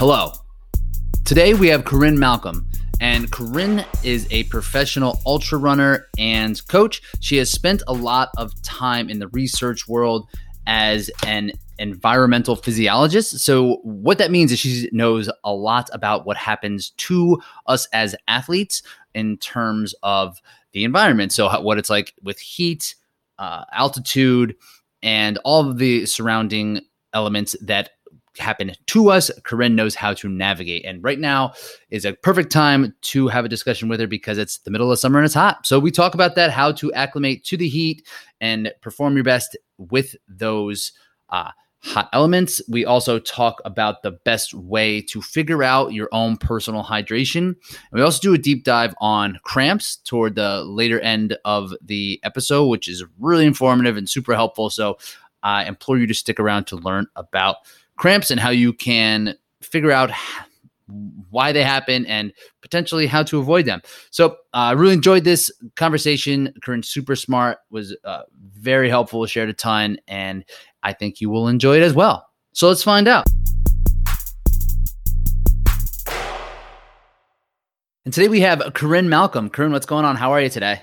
Hello. Today we have Corinne Malcolm, and Corinne is a professional ultra runner and coach. She has spent a lot of time in the research world as an environmental physiologist. So, what that means is she knows a lot about what happens to us as athletes in terms of the environment. So, what it's like with heat, uh, altitude, and all of the surrounding elements that happen to us. Corinne knows how to navigate. And right now is a perfect time to have a discussion with her because it's the middle of summer and it's hot. So we talk about that, how to acclimate to the heat and perform your best with those uh, hot elements. We also talk about the best way to figure out your own personal hydration. And we also do a deep dive on cramps toward the later end of the episode, which is really informative and super helpful. So I implore you to stick around to learn about cramps and how you can figure out why they happen and potentially how to avoid them. So uh, I uh, really enjoyed this conversation. Corinne's super smart, was uh, very helpful, shared a ton, and I think you will enjoy it as well. So let's find out. And today we have Corinne Malcolm. Corinne, what's going on? How are you today?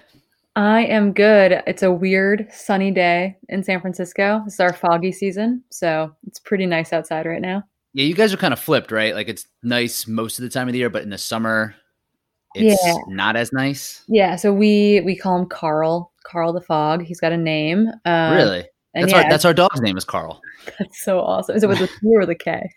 I am good. It's a weird sunny day in San Francisco. It's our foggy season, so it's pretty nice outside right now. Yeah, you guys are kind of flipped, right? Like it's nice most of the time of the year, but in the summer, it's yeah. not as nice. Yeah, so we we call him Karl, Karl the Fog. He's got a name. Um, really? That's yeah, our that's our dog's name is Carl. That's so awesome. Is it with a C or the K?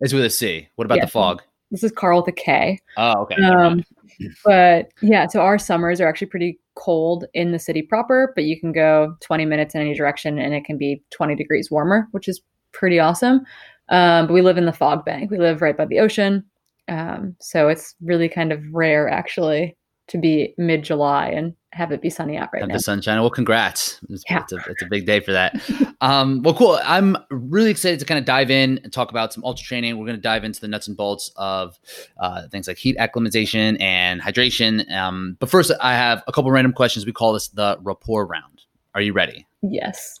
It's with a C. What about yeah, the fog? This is Karl with a K. Oh, okay. Um, but yeah, so our summers are actually pretty cold in the city proper, but you can go 20 minutes in any direction and it can be 20 degrees warmer, which is pretty awesome. Um, but we live in the fog bank. We live right by the ocean. Um, so it's really kind of rare actually to be mid July and have it be sunny out right have now. The sunshine. Well, congrats. It's, yeah. it's, a, it's a big day for that. um, well, cool. I'm really excited to kind of dive in and talk about some ultra training. We're going to dive into the nuts and bolts of uh, things like heat acclimatization and hydration. Um, but first, I have a couple random questions. We call this the rapport round. Are you ready? Yes.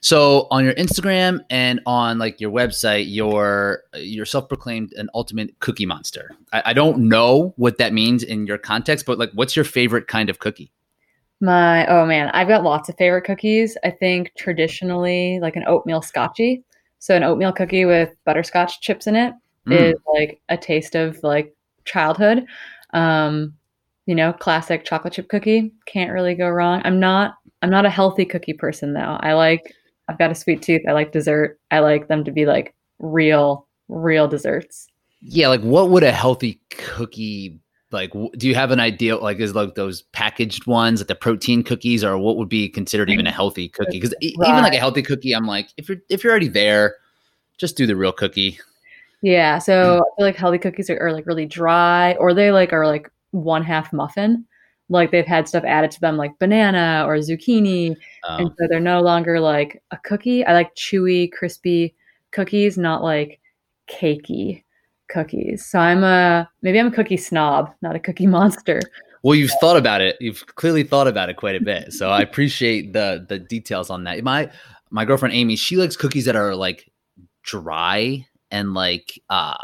So on your Instagram and on like your website, you're you're self-proclaimed an ultimate cookie monster. I, I, don't know what that means in your context, but like, what's your favorite kind of cookie? My oh man, I've got lots of favorite cookies. I think traditionally like an oatmeal scotchy. So an oatmeal cookie with butterscotch chips in it mm. is like a taste of like childhood. Um, you know, classic chocolate chip cookie. Can't really go wrong. I'm not I'm not a healthy cookie person though. I like I've got a sweet tooth. I like dessert. I like them to be like real real desserts. Yeah, like what would a healthy cookie like do you have an idea like is like those packaged ones like the protein cookies or what would be considered even a healthy cookie because right. even like a healthy cookie i'm like if you're if you're already there just do the real cookie yeah so mm. i feel like healthy cookies are, are like really dry or they like are like one half muffin like they've had stuff added to them like banana or zucchini oh. and so they're no longer like a cookie i like chewy crispy cookies not like cakey cookies so i'm a maybe i'm a cookie snob not a cookie monster well you've thought about it you've clearly thought about it quite a bit so i appreciate the the details on that my my girlfriend amy she likes cookies that are like dry and like uh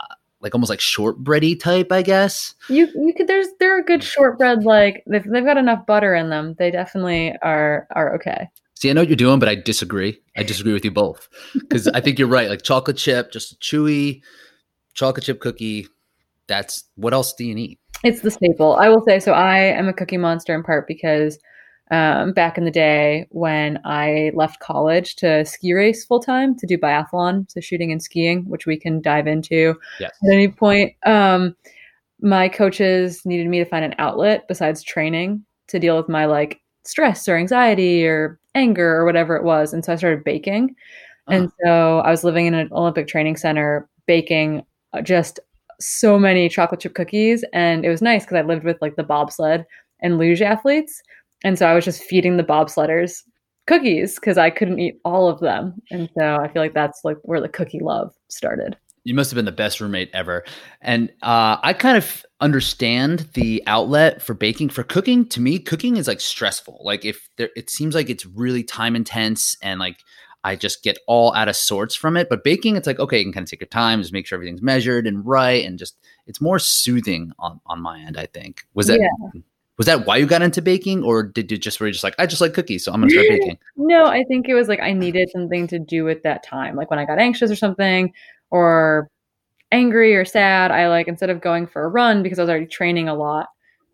like almost like shortbready type, I guess. You you could there's they're a good shortbread like they've, they've got enough butter in them. They definitely are are okay. See, I know what you're doing, but I disagree. I disagree with you both because I think you're right. Like chocolate chip, just chewy chocolate chip cookie. That's what else do you need? It's the staple. I will say so. I am a cookie monster in part because um, back in the day when I left college to ski race full time to do biathlon, so shooting and skiing, which we can dive into yes. at any point. Um, my coaches needed me to find an outlet besides training to deal with my like stress or anxiety or anger or whatever it was. And so I started baking. Uh-huh. And so I was living in an Olympic training center baking just so many chocolate chip cookies. And it was nice because I lived with like the bobsled and luge athletes. And so I was just feeding the bobsledders cookies because I couldn't eat all of them. And so I feel like that's like where the cookie love started. You must have been the best roommate ever. And uh, I kind of understand the outlet for baking. For cooking, to me, cooking is like stressful. Like if there, it seems like it's really time intense and like I just get all out of sorts from it. But baking, it's like, okay, you can kind of take your time, just make sure everything's measured and right. And just, it's more soothing on, on my end, I think. Was that, yeah. was that why you got into baking or did you just, were you just like, I just like cookies, so I'm going to start baking? no, I think it was like, I needed something to do with that time. Like when I got anxious or something or angry or sad, I like, instead of going for a run because I was already training a lot,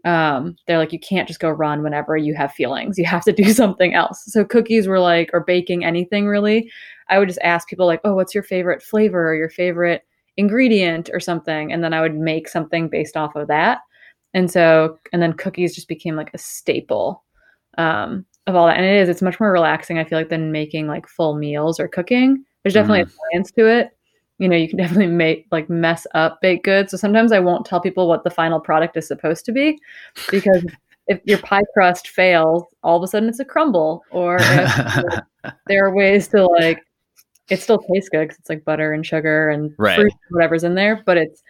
um, they're like you can't just go run whenever you have feelings. You have to do something else. So cookies were like or baking anything really i would just ask people like oh what's your favorite flavor or your favorite ingredient or something? And then i would make something based off of that. And so and then cookies just became like a staple um, of all that. And it is it's much more relaxing i feel like than making like full meals or cooking. There's definitely mm. a science to it you know, you can definitely make like mess up baked goods. So sometimes I won't tell people what the final product is supposed to be because if your pie crust fails, all of a sudden it's a crumble. Or if, there are ways to like, it still tastes good because it's like butter and sugar and right. fruit, whatever's in there, but it's,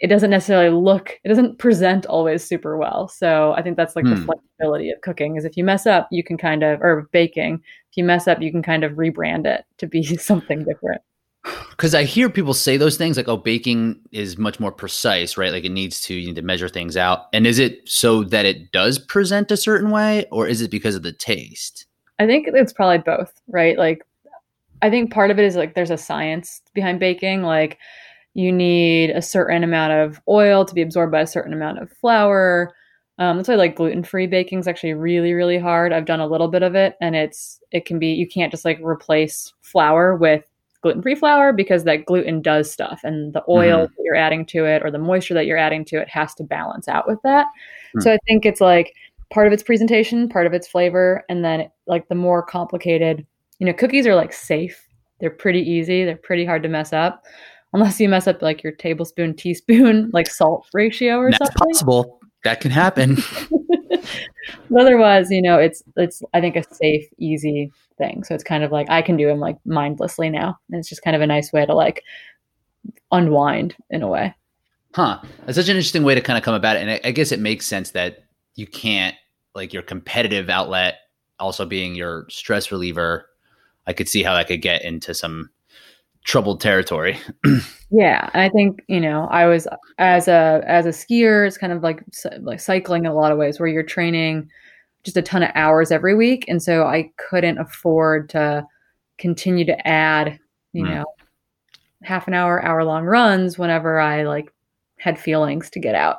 it doesn't necessarily look, it doesn't present always super well. So I think that's like hmm. the flexibility of cooking is if you mess up, you can kind of, or baking, if you mess up, you can kind of rebrand it to be something different because I hear people say those things like, "Oh, baking is much more precise, right? Like it needs to you need to measure things out." And is it so that it does present a certain way, or is it because of the taste? I think it's probably both, right? Like, I think part of it is like there's a science behind baking. Like, you need a certain amount of oil to be absorbed by a certain amount of flour. Um, that's why like gluten free baking is actually really really hard. I've done a little bit of it, and it's it can be you can't just like replace flour with gluten-free flour because that gluten does stuff and the oil mm. that you're adding to it or the moisture that you're adding to it has to balance out with that. Mm. So I think it's like part of its presentation, part of its flavor, and then like the more complicated, you know, cookies are like safe. They're pretty easy. They're pretty hard to mess up. Unless you mess up like your tablespoon, teaspoon, like salt ratio or That's something. possible. That can happen. otherwise, you know, it's it's I think a safe, easy thing. So it's kind of like I can do them like mindlessly now. And it's just kind of a nice way to like unwind in a way. Huh. That's such an interesting way to kind of come about it. And I, I guess it makes sense that you can't like your competitive outlet also being your stress reliever. I could see how that could get into some troubled territory. yeah, I think you know I was as a as a skier, it's kind of like like cycling in a lot of ways, where you're training just a ton of hours every week, and so I couldn't afford to continue to add you mm. know half an hour, hour long runs whenever I like had feelings to get out.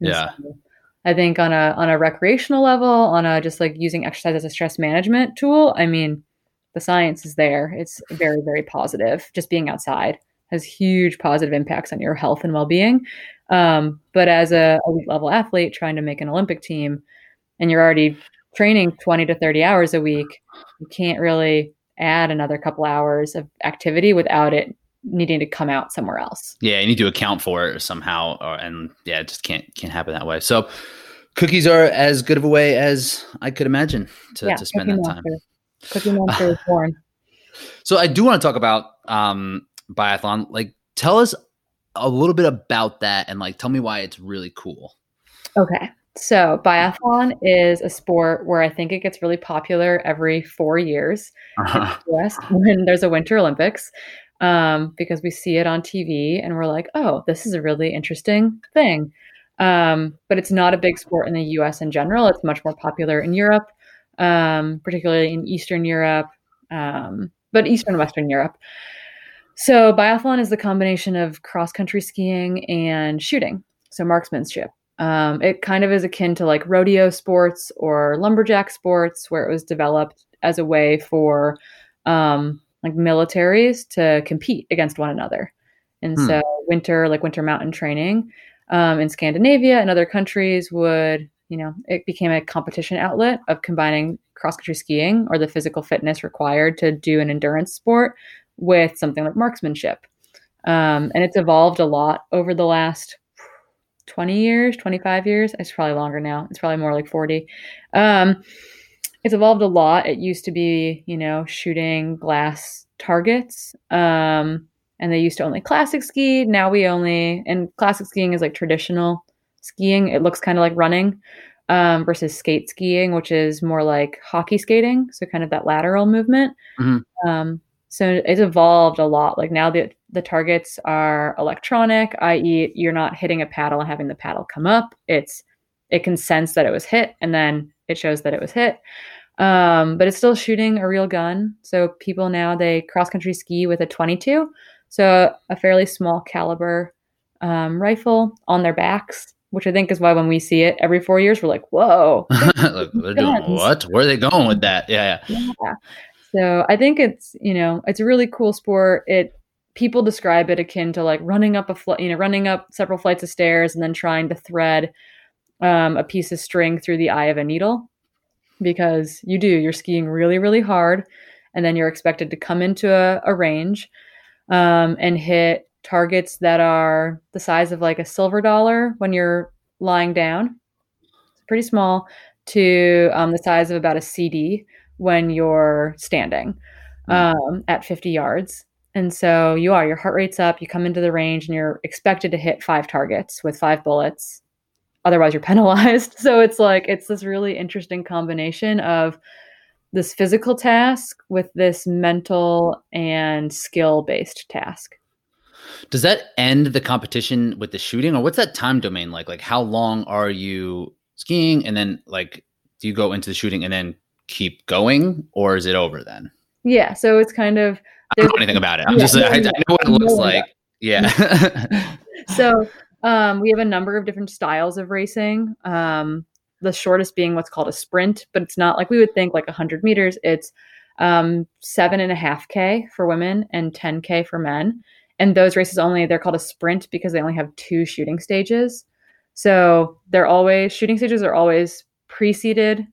And yeah. So I think on a on a recreational level, on a just like using exercise as a stress management tool, I mean the science is there. It's very, very positive. Just being outside has huge positive impacts on your health and well being. Um, but as a elite level athlete trying to make an Olympic team, and you're already training 20 to 30 hours a week, you can't really add another couple hours of activity without it needing to come out somewhere else. Yeah, you need to account for it somehow, or, and yeah, it just can't can't happen that way. So, cookies are as good of a way as I could imagine to, yeah, to spend that time. Cookie Monster is born. So I do want to talk about um, biathlon. Like, tell us a little bit about that, and like, tell me why it's really cool. Okay. So biathlon is a sport where I think it gets really popular every four years uh-huh. in the US when there's a Winter Olympics um, because we see it on TV and we're like, oh, this is a really interesting thing. Um, but it's not a big sport in the US in general. It's much more popular in Europe um, particularly in Eastern Europe, um, but Eastern and Western Europe. So biathlon is the combination of cross country skiing and shooting, so marksmanship. Um, it kind of is akin to like rodeo sports or lumberjack sports, where it was developed as a way for um, like militaries to compete against one another. And hmm. so winter, like winter mountain training um, in Scandinavia and other countries would you know, it became a competition outlet of combining cross country skiing or the physical fitness required to do an endurance sport with something like marksmanship. Um, and it's evolved a lot over the last 20 years, 25 years. It's probably longer now. It's probably more like 40. Um, it's evolved a lot. It used to be, you know, shooting glass targets. Um, and they used to only classic ski. Now we only, and classic skiing is like traditional skiing. It looks kind of like running. um, versus skate skiing, which is more like hockey skating, so kind of that lateral movement. Mhm. Um, so it's evolved a lot. Like now the the targets are electronic, i.e., you're not hitting a paddle and having the paddle come up. It's it can sense that it was hit, and then it shows that it was hit. Um, but it's still shooting a real gun. So people now they cross country ski with a 22, so a fairly small caliber um, rifle on their backs, which I think is why when we see it every four years, we're like, whoa. They're doing what? Where are they going with that? Yeah, yeah. Yeah. So I think it's you know it's a really cool sport. It people describe it akin to like running up a fl- you know running up several flights of stairs and then trying to thread um, a piece of string through the eye of a needle because you do you're skiing really really hard and then you're expected to come into a, a range um, and hit targets that are the size of like a silver dollar when you're lying down. It's pretty small to um, the size of about a cd when you're standing um, at 50 yards. And so you are your heart rate's up you come into the range and you're expected to hit five targets with five bullets. Otherwise you're penalized. So it's like it's this really interesting combination of this physical task with this mental and skill based task Does that end the competition with the shooting, or what's that time domain like? Like, how long are you skiing, and then like, do you go into the shooting and then keep going, or is it over then? yeah so it's kind of I don't know anything about it. I'm Yeah, just I, I know what it looks like. Yeah. so um, we have a number of different styles of racing. Um, the shortest being what's called a sprint, but it's not like we would think like 100 meters. It's um, seven and a half K for women and 10K for men. And those races only, they're called a sprint because they only have two shooting stages. So they're always, shooting stages are always preceded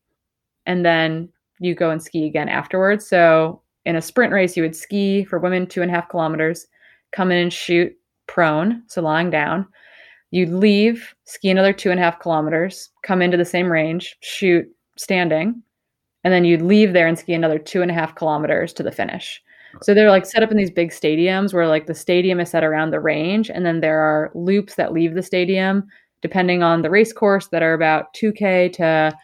and then you go and ski again afterwards. So in a sprint race, you would ski for women two and a half kilometers, come in and shoot prone, so lying down. You'd leave, ski another two and a half kilometers, come into the same range, shoot standing, and then you'd leave there and ski another two and a half kilometers to the finish. So they're like set up in these big stadiums where like the stadium is set around the range, and then there are loops that leave the stadium depending on the race course that are about 2K to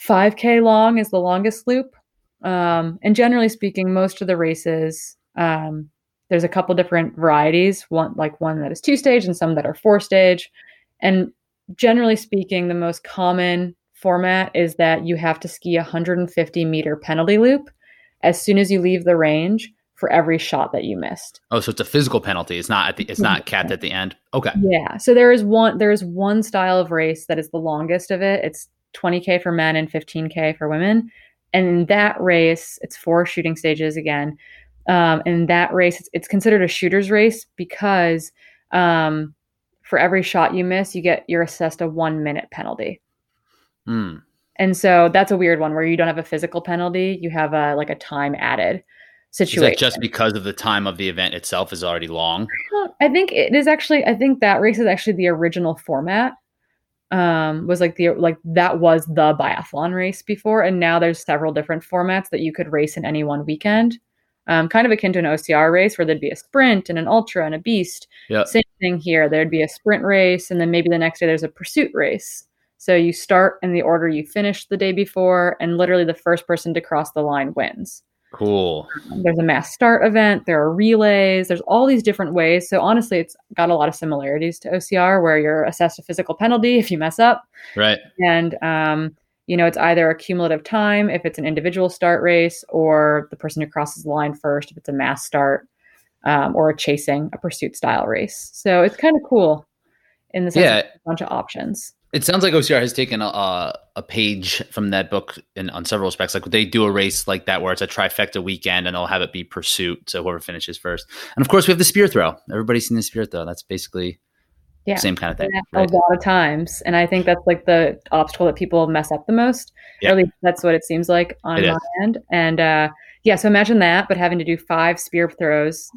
5K long is the longest loop. Um, and generally speaking, most of the races, um, there's a couple different varieties. One like one that is two stage and some that are four stage. And generally speaking, the most common format is that you have to ski a 150 meter penalty loop as soon as you leave the range for every shot that you missed. oh, so it's a physical penalty. It's not at the. It's not capped at the end. Okay. Yeah. So there is one there is one style of race that is the longest of it. It's 20k for men and 15k for women. And in that race, it's four shooting stages again. Um, in that race, it's, it's considered a shooter's race because um, for every shot you miss, you get you're assessed a one minute penalty. Hmm. And so that's a weird one where you don't have a physical penalty; you have a like a time added Is situation. that just because of the time of the event itself is already long? I think it is actually. I think that race is actually the original format. Um, was like the like that was the biathlon race before, and now there's several different formats that you could race in any one weekend. Um, kind of akin to an OCR race where there'd be a sprint and an ultra and a beast. Yeah. Same thing here. There'd be a sprint race, and then maybe the next day there's a pursuit race. So you start in the order you finished the day before, and literally the first person to cross the line wins. Cool. There's a mass start event. There are relays. There's all these different ways. So honestly, it's got a lot of similarities to OCR, where you're assessed a physical penalty if you mess up, Right. and um, you know it's either a cumulative time if it's an individual start race, or the person who crosses the line first if it's a mass start, um, or a chasing a pursuit style race. So it's kind of cool in the sense Yeah. of a bunch of options. It sounds like OCR has taken a, a, a page from that book in on several respects. Like they do a race like that where it's a trifecta weekend and they'll have it be pursuit. So whoever finishes first. And of course, we have the spear throw. Everybody's seen the spear throw. That's basically Yeah. the same kind of thing. a Right? lot of times and i think that's like the obstacle that people mess up the most Yeah. at least that's what it seems like on It my is. end and uh yeah so imagine that but having to do five spear throws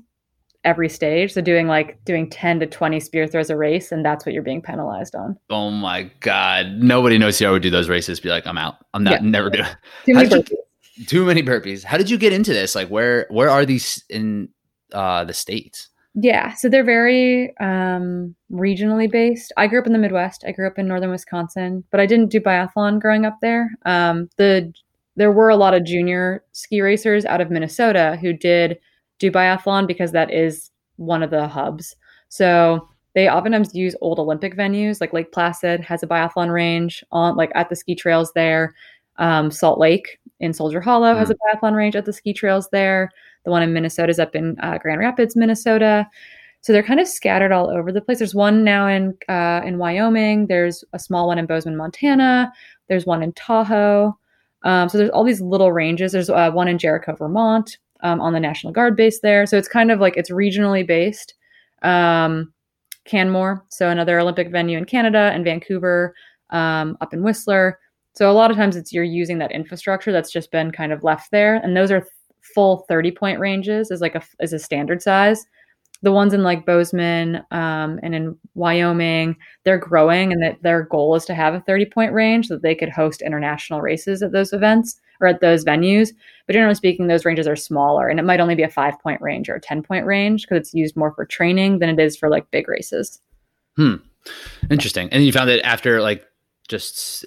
every stage so doing like doing 10 to 20 spear throws a race and that's what you're being penalized on Oh my God. Nobody knows OCR would do those races. Be like, I'm out. I'm not, Yeah. never do it. too many burpees. Too many burpees. How did you get into this? Like, where where are these in uh, the states? Yeah, so they're very um, regionally based. I grew up in the Midwest. I grew up in northern Wisconsin, but I didn't do biathlon growing up there. Um, the there were a lot of junior ski racers out of Minnesota who did do biathlon because that is one of the hubs. So they oftentimes use old Olympic venues, like Lake Placid has a biathlon range on like at the ski trails there. Um, Salt Lake in Soldier Hollow mm. has a biathlon range at the ski trails there. The one in Minnesota is up in uh, Grand Rapids, Minnesota. So they're kind of scattered all over the place. There's one now in uh, in Wyoming. There's a small one in Bozeman, Montana. There's one in Tahoe. Um, so there's all these little ranges. There's uh, one in Jericho, Vermont, um, on the National Guard base there. So it's kind of like it's regionally based. Um, Canmore, so another Olympic venue in Canada, and Vancouver, um, up in Whistler. So a lot of times it's you're using that infrastructure that's just been kind of left there, and those are full 30 point ranges is like a is a standard size. The ones in like Bozeman um, and in Wyoming, they're growing, and that their goal is to have a 30 point range so that they could host international races at those events or at those venues. But generally speaking, those ranges are smaller, and it might only be a five point range or a 10 point range because it's used more for training than it is for like big races. Hmm. Interesting. And you found that after like just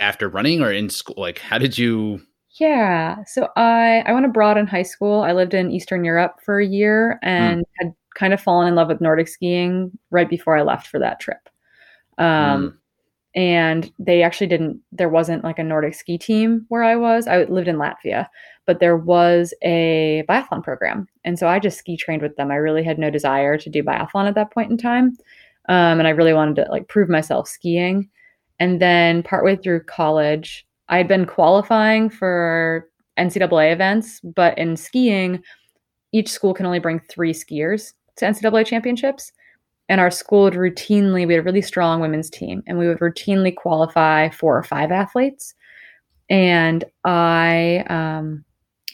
after running or in school, like how did you yeah. So I I went abroad in high school. I lived in Eastern Europe for a year hmm. and mm. had kind of fallen in love with Nordic skiing right before I left for that trip. Um, mm. And they actually didn't. There wasn't like a Nordic ski team where I was. I lived in Latvia, but there was a biathlon program, and so I just ski trained with them. I really had no desire to do biathlon at that point in time, um, and I really wanted to like prove myself skiing. And then partway through college, I had been qualifying for NCAA events, but in skiing, each school can only bring three skiers to NCAA championships. And our school would routinely, we had a really strong women's team, and we would routinely qualify four or five athletes. And I um,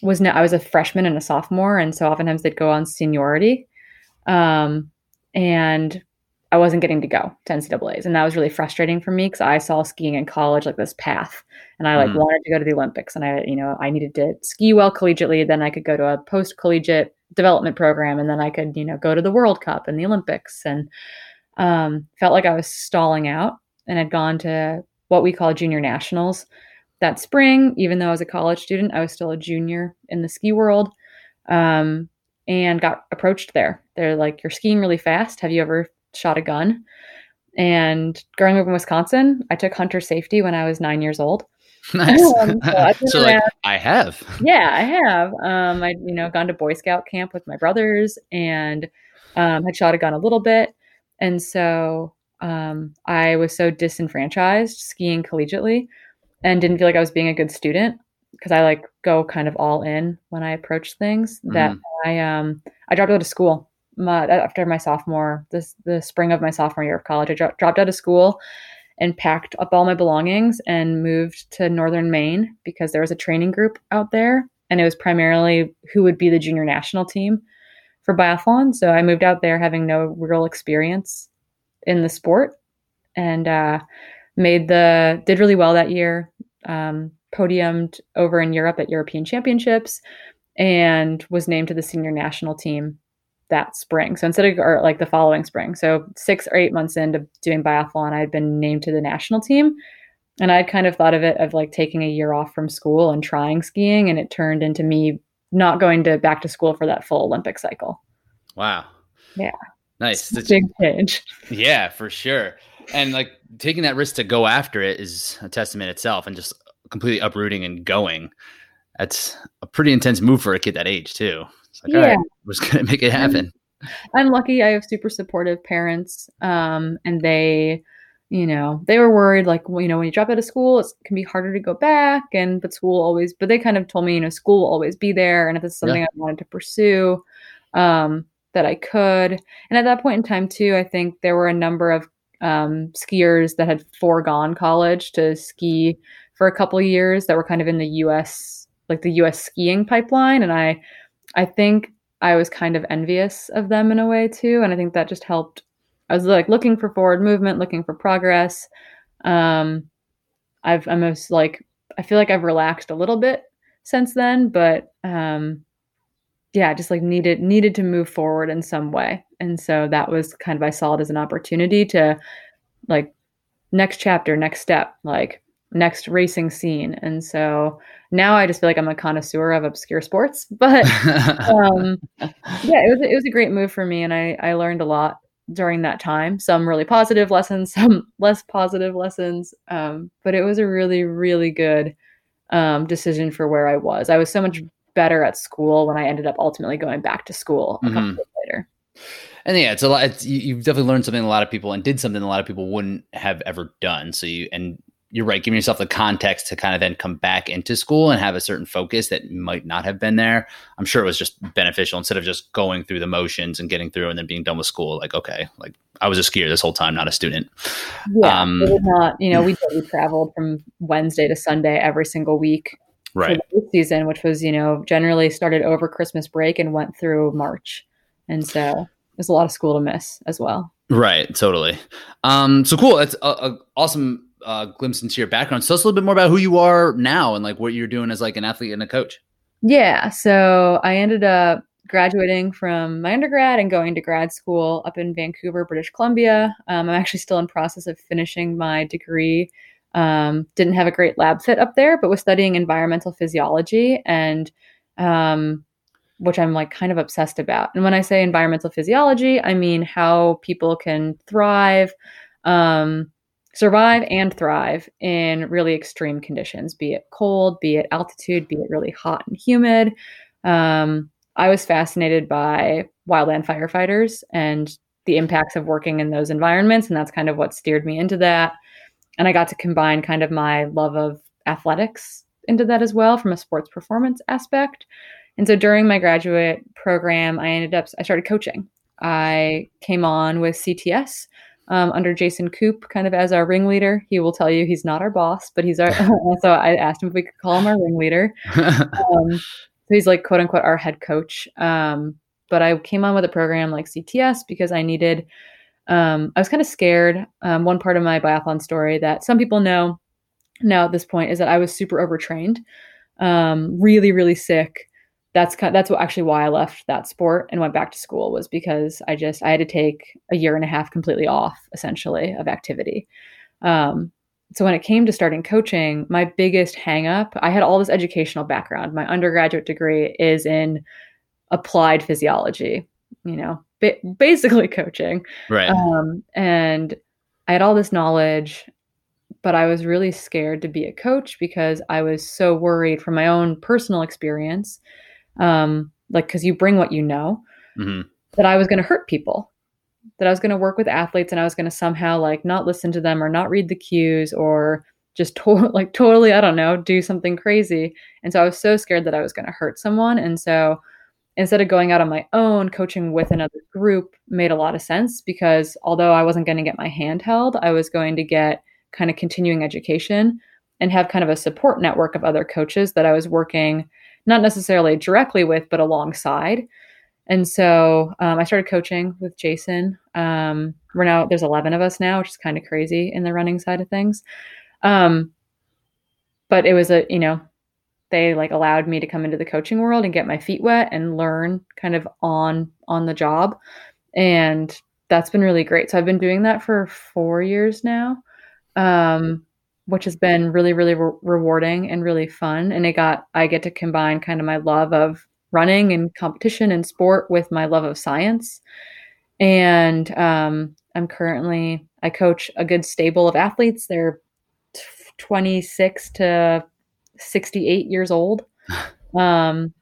was no, I was a freshman and a sophomore, and so oftentimes they'd go on seniority. Um, and I wasn't getting to go to NCAA's, and that was really frustrating for me because I saw skiing in college like this path, and I like mm. wanted to go to the Olympics, and I, you know, I needed to ski well collegiately, then I could go to a post collegiate development program, and then I could, you know, go to the World Cup and the Olympics, and um, felt like I was stalling out, and had gone to what we call junior nationals that spring. Even though I was a college student, I was still a junior in the ski world. Um, and got approached there. They're like, "You're skiing really fast. Have you ever shot a gun. And growing up in Wisconsin, I took hunter safety when I was nine years old. Nice. Um, so, so like, I have. Yeah, I have. Um, I you know gone to Boy Scout camp with my brothers and um, had shot a gun a little bit, and so um, I was so disenfranchised skiing collegiately, and didn't feel like I was being a good student because I like go kind of all in when I approach things. That mm. I um I dropped out of school my, after my sophomore, this the spring of my sophomore year of college, I dro- dropped out of school and packed up all my belongings and moved to northern Maine because there was a training group out there, and it was primarily who would be the junior national team for biathlon. So I moved out there having no real experience in the sport, and uh, made the did really well that year. Um, podiumed over in Europe at European Championships, and was named to the senior national team that spring. So instead of, or like the following spring. So six or eight months into doing biathlon, I had been named to the national team. And I'd kind of thought of it of like taking a year off from school and trying skiing. And it turned into me not going to back to school for that full Olympic cycle. Wow. Yeah. Nice. Big change. Yeah, for sure. And like taking that risk to go after it is a testament itself and just completely uprooting and going. That's a pretty intense move for a kid that age too. It's like, yeah. all right, we're just gonna make it happen. I'm lucky. I have super supportive parents, um, and they, you know, they were worried like, well, you know, when you drop out of school, it can be harder to go back, and but school always. But they kind of told me, you know, school will always be there, and if it's something yeah. I wanted to pursue, um, that I could. And at that point in time, too, I think there were a number of um, skiers that had foregone college to ski for a couple years that were kind of in the U.S. like the U.S. skiing pipeline, and I I think I was kind of envious of them in a way too. And I think that just helped. I was like looking for forward movement, looking for progress. Um, I've almost like, I feel like I've relaxed a little bit since then, but um, yeah, just like needed needed to move forward in some way. And so that was kind of I saw it as an opportunity to like next chapter, next step, like next racing scene. And so now I just feel like I'm a connoisseur of obscure sports. But um, yeah, it was it was a great move for me, and I I learned a lot during that time. Some really positive lessons, some less positive lessons. Um, but it was a really really good um, decision for where I was. I was so much better at school when I ended up ultimately going back to school a mm-hmm. years later. And yeah, it's a lot. It's, you, have definitely learned something a lot of people and did something a lot of people wouldn't have ever done. So you and you're right, giving yourself the context to kind of then come back into school and have a certain focus that might not have been there. I'm sure it was just beneficial instead of just going through the motions and getting through and then being done with school. Like, okay, like I was a skier this whole time, not a student. Yeah, um, not. You know, we we traveled from Wednesday to Sunday every single week right. for the season, which was you know generally started over Christmas break and went through March, and so there's a lot of school to miss as well. Right, totally. Um, so cool. That's a, a awesome uh, glimpse into your background. Tell us a little bit more about who you are now and like what you're doing as like an athlete and a coach. Yeah. So I ended up graduating from my undergrad and going to grad school up in Vancouver, British Columbia. Um, I'm actually still in process of finishing my degree. Um, didn't have a great lab fit up there, but was studying environmental physiology and um, which I'm like kind of obsessed about. And when I say environmental physiology, I mean how people can thrive, um, survive and thrive in really extreme conditions, be it cold, be it altitude, be it really hot and humid. Um, I was fascinated by wildland firefighters and the impacts of working in those environments. And that's kind of what steered me into that. And I got to combine kind of my love of athletics into that as well from a sports performance aspect. And so during my graduate program, I ended up, I started coaching. I came on with CTS um, under Jason Koop, kind of as our ringleader. He will tell you he's not our boss, but he's our. so I asked him if we could call him our ringleader. Um, so he's like quote unquote our head coach. Um, but I came on with a program like CTS because I needed. Um, I was kind of scared. Um, one part of my biathlon story that some people know now at this point is that I was super overtrained, um, really, really sick that's kind of, that's what actually why I left that sport and went back to school was because I just I had to take a year and a half completely off essentially of activity. Um, so when it came to starting coaching, my biggest hangup, I had all this educational background. My undergraduate degree is in applied physiology, you know, ba- basically coaching. Right. Um, and I had all this knowledge, but I was really scared to be a coach because I was so worried from my own personal experience um, like because you bring what you know, mm-hmm. that I was going to hurt people, that I was going to work with athletes and I was going to somehow like not listen to them or not read the cues or just to- like totally I don't know do something crazy. And so I was so scared that I was going to hurt someone, and so instead of going out on my own, coaching with another group made a lot of sense because although I wasn't going to get my hand held, I was going to get kind of continuing education and have kind of a support network of other coaches that I was working not necessarily directly with, but alongside. And so um, I started coaching with Jason. Um, we're now there's 11 of us now, which is kind of crazy in the running side of things. Um, but it was a you know they like allowed me to come into the coaching world and get my feet wet and learn kind of on on the job, and that's been really great. So I've been doing that for four years now. Um, which has been really really re- rewarding and really fun and it got i get to combine kind of my love of running and competition and sport with my love of science. And um, i'm currently i coach a good stable of athletes. They're 26 to 68 years old um,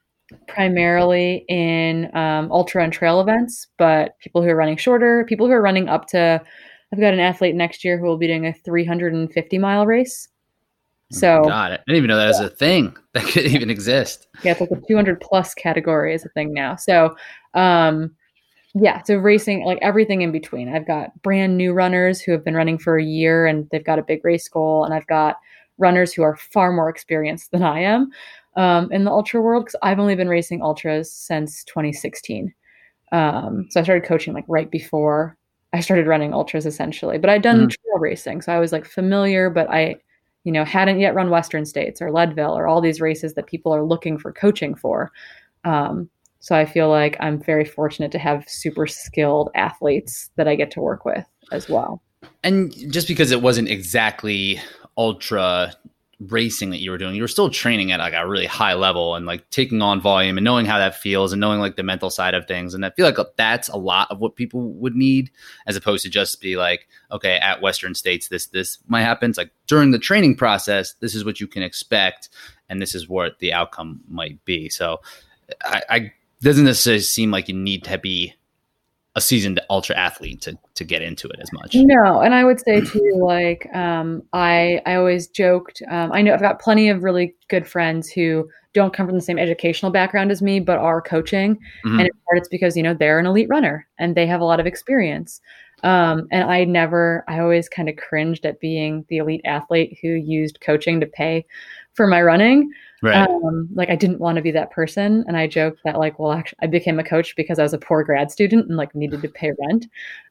primarily in um, ultra and trail events but people who are running shorter people who are running up to I've got an athlete next year who will be doing a 350 mile race. So, got it. I didn't even know that was a thing that could even exist. Yeah, it's like a 200 plus category is a thing now. So, um, yeah, so racing, like everything in between. I've got brand new runners who have been running for a year and they've got a big race goal, and I've got runners who are far more experienced than I am um, in the ultra world because I've only been racing ultras since 2016. Um, so I started coaching like right before I started running ultras essentially, but I'd done mm-hmm. trail racing. So I was like familiar, but I, you know, hadn't yet run Western States or Leadville or all these races that people are looking for coaching for. Um, So I feel like I'm very fortunate to have super skilled athletes that I get to work with as well. And just because it wasn't exactly ultra racing that you were doing, you were still training at like a really high level and like taking on volume and knowing how that feels and knowing like the mental side of things. And I feel like uh, that's a lot of what people would need as opposed to just be like, okay, at Western States, this, this might happen. It's like during the training process, this is what you can expect. And this is what the outcome might be. So I, I doesn't necessarily seem like you need to be a seasoned ultra athlete to to get into it as much. No, and I would say too, like um, I I always joked. Um, I know I've got plenty of really good friends who don't come from the same educational background as me, but are coaching, mm-hmm. and in part it's because you know they're an elite runner and they have a lot of experience. Um, and I never, I always kind of cringed at being the elite athlete who used coaching to pay for my running. Right. Um, like I didn't want to be that person, and I joked that like, well, actually, I became a coach because I was a poor grad student and like needed to pay rent,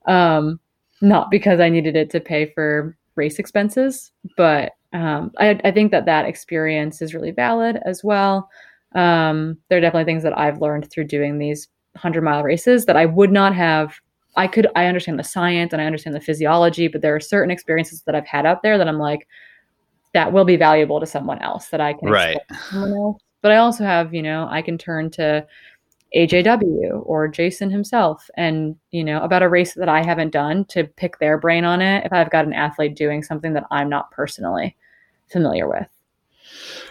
um, not because I needed it to pay for race expenses. But um, I, I think that that experience is really valid as well. Um, there are definitely things that I've learned through doing these hundred mile races that I would not have. I could I understand the science and I understand the physiology, but there are certain experiences that I've had out there that I'm like, that will be valuable to someone else that I can right. But I also have, you know, I can turn to AJW or Jason himself and, you know, about a race that I haven't done to pick their brain on it if I've got an athlete doing something that I'm not personally familiar with.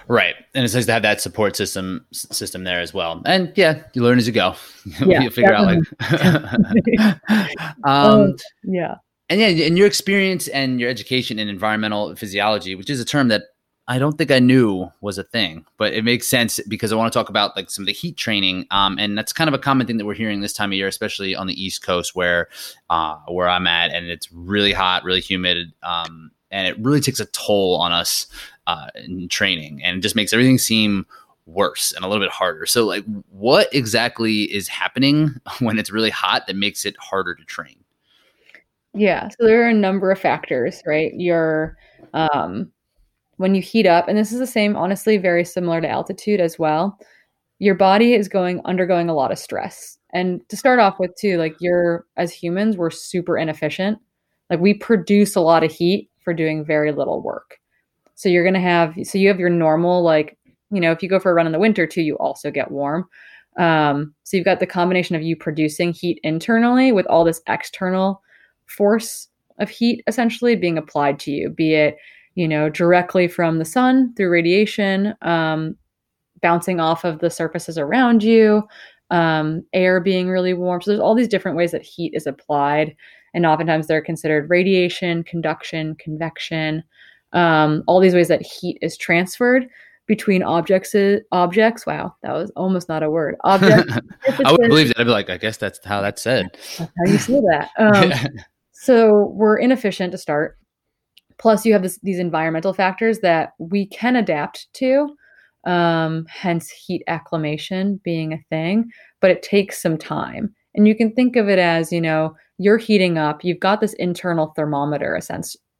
Right. And it's nice to have that support system system there as well. And yeah, you learn as you go. Yeah, you figure definitely. out like um, um, yeah and yeah, in your experience and your education in environmental physiology, which is a term that I don't think I knew was a thing, but it makes sense because I want to talk about like some of the heat training, um, and that's kind of a common thing that we're hearing this time of year, especially on the East Coast where uh, where I'm at, and it's really hot, really humid, um, and it really takes a toll on us uh, in training, and it just makes everything seem worse and a little bit harder. So, like, what exactly is happening when it's really hot that makes it harder to train? Yeah, so there are a number of factors, right? Your um, when you heat up, and this is the same, honestly, very similar to altitude as well. Your body is going undergoing a lot of stress. And to start off with, too, like you're as humans, we're super inefficient. Like we produce a lot of heat for doing very little work. So you're gonna have so you have your normal like you know if you go for a run in the winter too, you also get warm. Um, so you've got the combination of you producing heat internally with all this external force of heat essentially being applied to you, be it, you know, directly from the sun through radiation, um, bouncing off of the surfaces around you, um, air being really warm. So there's all these different ways that heat is applied. And oftentimes they're considered radiation, conduction, convection, um, all these ways that heat is transferred between objects objects. Wow that was almost not a word. Objects i would believe that. I'd be like i guess that's how that's said. That's how you say that. Um, so we're inefficient to start. Plus, you have this, these environmental factors that we can adapt to, um, hence heat acclimation being a thing, but it takes some time. And you can think of it as, you know, you're heating up, you've got this internal thermometer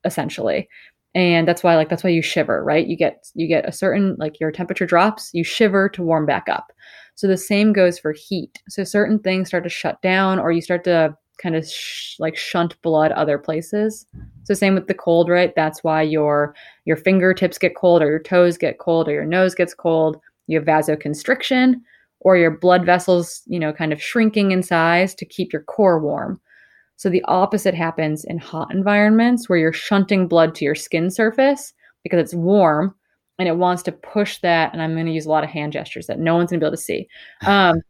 essentially. And that's why like that's why you shiver, right? You get you get a certain like your temperature drops, you shiver to warm back up. So the same goes for heat. So certain things start to shut down or you start to kind of sh- like shunt blood other places. So same with the cold, right? That's why your your fingertips get cold or your toes get cold or your nose gets cold. You have vasoconstriction or your blood vessels, you know, kind of shrinking in size to keep your core warm. So the opposite happens in hot environments where you're shunting blood to your skin surface because it's warm and it wants to push that. And I'm going to use a lot of hand gestures that no one's going to be able to see. Um,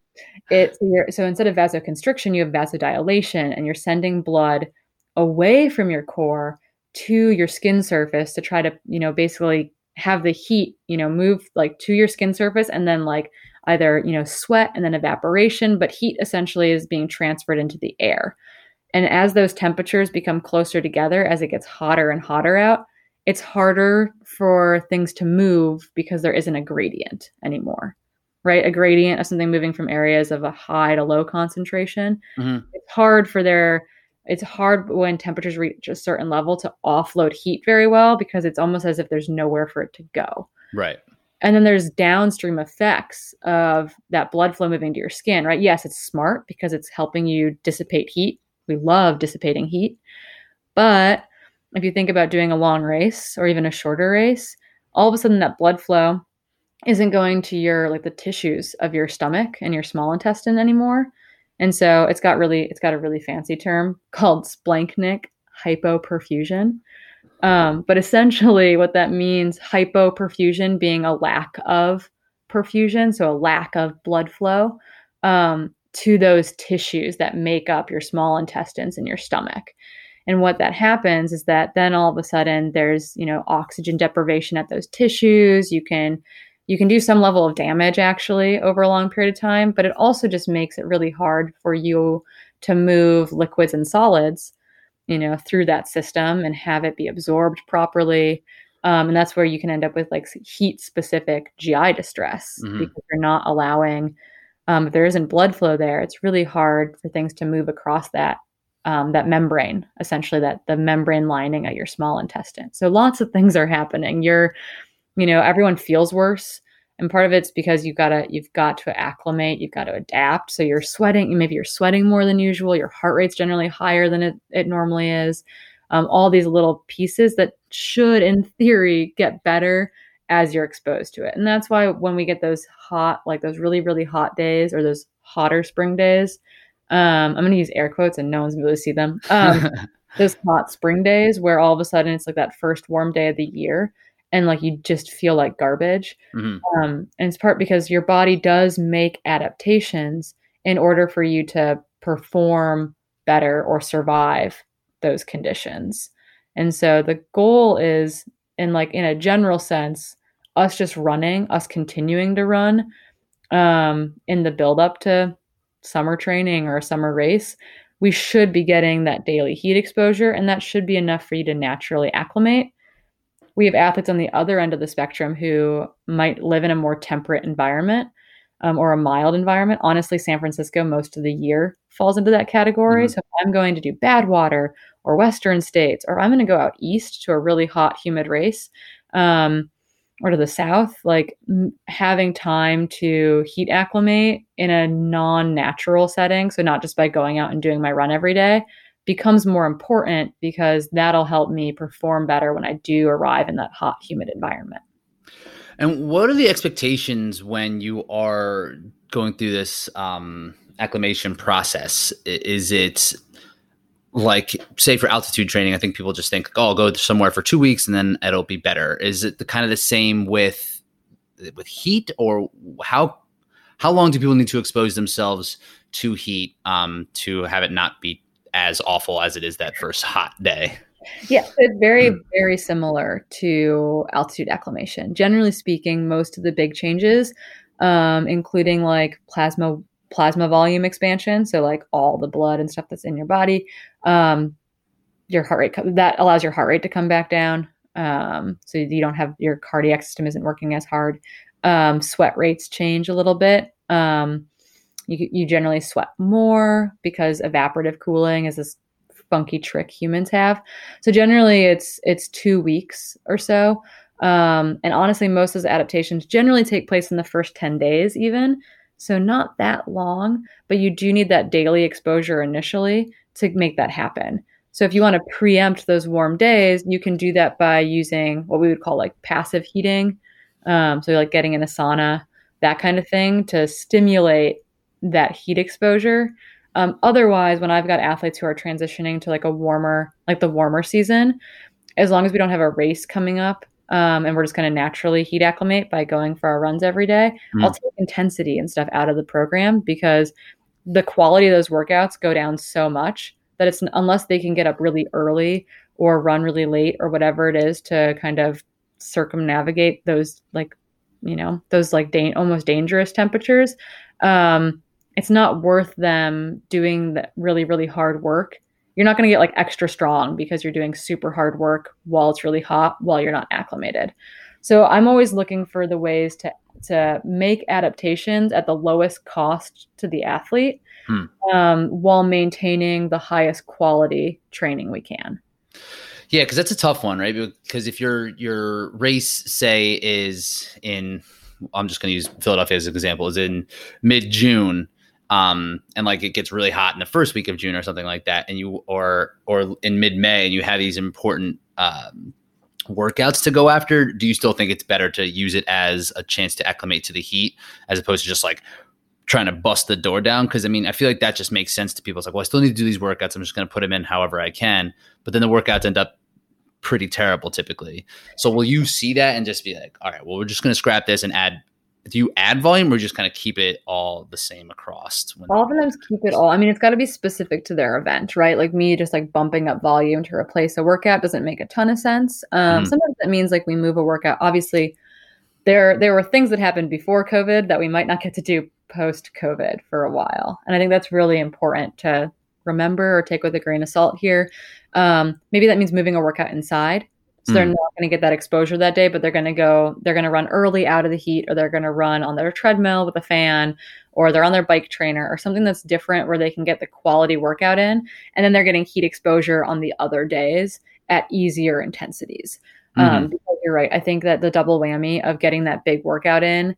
it so, so instead of vasoconstriction, you have vasodilation, and you're sending blood away from your core to your skin surface to try to, you know, basically have the heat, you know, move like to your skin surface and then like either, you know, sweat and then evaporation, but heat essentially is being transferred into the air. And as those temperatures become closer together, as it gets hotter and hotter out, it's harder for things to move because there isn't a gradient anymore right? A gradient of something moving from areas of a high to low concentration. Mm-hmm. It's hard for their it's hard when temperatures reach a certain level to offload heat very well because it's almost as if there's nowhere for it to go. Right. And then there's downstream effects of that blood flow moving to your skin, right? Yes, it's smart because it's helping you dissipate heat. We love dissipating heat. But if you think about doing a long race or even a shorter race, all of a sudden that blood flow isn't going to your like the tissues of your stomach and your small intestine anymore. And so it's got really it's got a really fancy term called splanchnic hypoperfusion. Um, but essentially, what that means hypoperfusion being a lack of perfusion, so a lack of blood flow um, to those tissues that make up your small intestines and your stomach. And what that happens is that then all of a sudden there's you know oxygen deprivation at those tissues. You can you can do some level of damage actually over a long period of time, but it also just makes it really hard for you to move liquids and solids, you know, through that system and have it be absorbed properly. Um, and that's where you can end up with like heat specific GI distress mm-hmm. because you're not allowing, um, if there isn't blood flow there, it's really hard for things to move across that. Um, that membrane, essentially, that the membrane lining at your small intestine. So lots of things are happening. You're you know everyone feels worse. And part of it's because you've got to you've got to acclimate you've got to adapt. So you're sweating maybe you're sweating more than usual your heart rate's generally higher than it, it normally is. Um, all these little pieces that should in theory get better as you're exposed to it. And that's why when we get those hot like those really really hot days or those hotter spring days um, i'm going to use air quotes and no one's going to see them. Um, those hot spring days where all of a sudden it's like that first warm day of the year and like you just feel like garbage. Mm-hmm. Um, and it's part because your body does make adaptations in order for you to perform better or survive those conditions. And so the goal is, in like in a general sense, us just running, us continuing to run um, in the build up to summer training or a summer race. We should be getting that daily heat exposure, and that should be enough for you to naturally acclimate we have athletes on the other end of the spectrum who might live in a more temperate environment um, or a mild environment. Honestly, San Francisco most of the year falls into that category. Mm-hmm. So I'm going to do Badwater or Western states, or I'm going to go out east to a really hot, humid race, um, or to the south, like m- having time to heat acclimate in a non natural setting. So, not just by going out and doing my run every day, becomes more important because that'll help me perform better when I do arrive in that hot, humid environment. And what are the expectations when you are going through this um, acclimation process? Is it like, say, for altitude training? I think people just think, "Oh, I'll go somewhere for two weeks and then it'll be better." Is it the kind of the same with with heat, or how how long do people need to expose themselves to heat um, to have it not be as awful as it is that first hot day. Yeah, it's very, mm. very similar to altitude acclimation. Generally speaking, most of the big changes, um, including like plasma plasma volume expansion, so like all the blood and stuff that's in your body, um, your heart rate that allows your heart rate to come back down. Um, so you don't have your cardiac system isn't working as hard. Um, sweat rates change a little bit. Um, you, you generally sweat more because evaporative cooling is this funky trick humans have. So generally it's it's two weeks or so. Um, and honestly, most of those adaptations generally take place in the first 10 days, even. So not that long, but you do need that daily exposure initially to make that happen. So if you want to preempt those warm days, you can do that by using what we would call like passive heating. Um, so like getting in a sauna, that kind of thing to stimulate that heat exposure. Um, otherwise, when I've got athletes who are transitioning to like a warmer, like the warmer season, as long as we don't have a race coming up um, and we're just going to naturally heat acclimate by going for our runs every day, mm. I'll take intensity and stuff out of the program because the quality of those workouts go down so much that it's unless they can get up really early or run really late or whatever it is to kind of circumnavigate those like you know those like da- almost dangerous temperatures um it's not worth them doing the really really hard work you're not going to get like extra strong because you're doing super hard work while it's really hot while you're not acclimated so i'm always looking for the ways to to make adaptations at the lowest cost to the athlete hmm. um, while maintaining the highest quality training we can Yeah, because that's a tough one, right? Because if your your race, say, is in, I'm just going to use Philadelphia as an example, is in mid June, um, and like it gets really hot in the first week of June or something like that, and you or or in mid May, and you have these important um, workouts to go after. Do you still think it's better to use it as a chance to acclimate to the heat as opposed to just like trying to bust the door down? Because I mean, I feel like that just makes sense to people. It's like, well, I still need to do these workouts. I'm just going to put them in however I can, but then the workouts end up pretty terrible typically. So will you see that and just be like, all right, well, we're just going to scrap this and add do you add volume or just kind of keep it all the same across? Oftentimes keep it all. I mean, it's got to be specific to their event, right? Like me just like bumping up volume to replace a workout doesn't make a ton of sense. Um, mm Sometimes that means like we move a workout. Obviously, there there were things that happened before COVID that we might not get to do post COVID for a while, and I think that's really important to remember or take with a grain of salt here. Um, maybe that means moving a workout inside so they're hmm. not going to get that exposure that day, but they're going to go, they're going to run early out of the heat, or they're going to run on their treadmill with a fan, or they're on their bike trainer, or something that's different where they can get the quality workout in. And then they're getting heat exposure on the other days at easier intensities. Um, mm-hmm. Um, you're right. I think that the double whammy of getting that big workout in,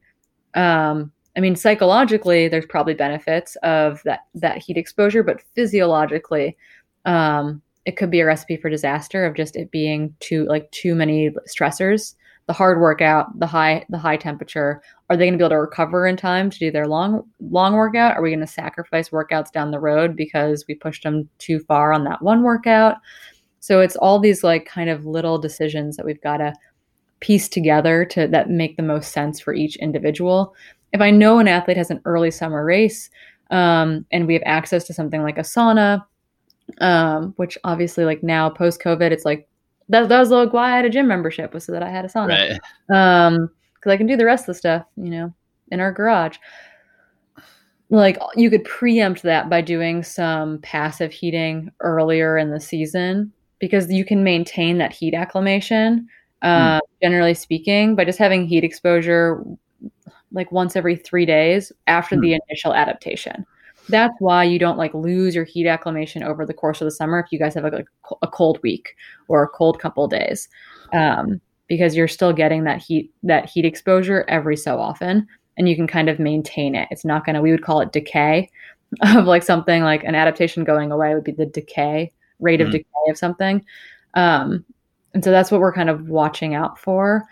um, I mean, psychologically, there's probably benefits of that that heat exposure, but physiologically, um, it could be a recipe for disaster of just it being too like too many stressors. The hard workout the high the high temperature are they going to be able to recover in time to do their long long workout? Are we going to sacrifice workouts down the road because we pushed them too far on that one workout? So it's all these like kind of little decisions that we've got to piece together to that make the most sense for each individual. If i know an athlete has an early summer race um, and we have access to something like a sauna um, which obviously like now post COVID, it's like that, that was like why I had a gym membership was so that I had a sauna. Right. Um, because I can do the rest of the stuff, you know, in our garage. Like you could preempt that by doing some passive heating earlier in the season because you can maintain that heat acclimation. Uh, mm. Generally speaking, by just having heat exposure like once every three days after mm. the initial adaptation that's why you don't like lose your heat acclimation over the course of the summer if you guys have like a, a cold week or a cold couple days. Um, because you're still getting that heat that heat exposure every so often and you can kind of maintain it. It's not going to we would call it decay of like something like an adaptation going away would be the decay rate mm-hmm. of decay of something. Um, and so that's what we're kind of watching out for.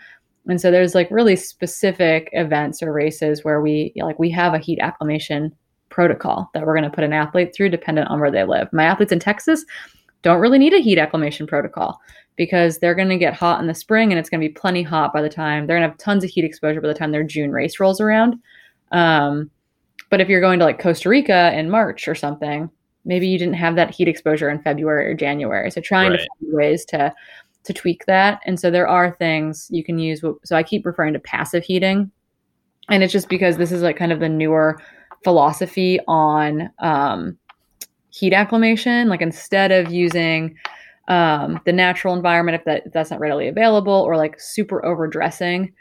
And so there's like really specific events or races where we like we have a heat acclimation protocol that we're going to put an athlete through dependent on where they live. My athletes in Texas don't really need a heat acclimation protocol because they're going to get hot in the spring and it's going to be plenty hot by the time they're going to have tons of heat exposure by the time their June race rolls around. Um, but if you're going to like Costa Rica in March or something, maybe you didn't have that heat exposure in February or January. So trying right. to find ways to to tweak that. And so there are things you can use. So I keep referring to passive heating, and it's just because this is like kind of the newer philosophy on um, heat acclimation. Like instead of using um, the natural environment, if, that, if that's not readily available, or like super overdressing,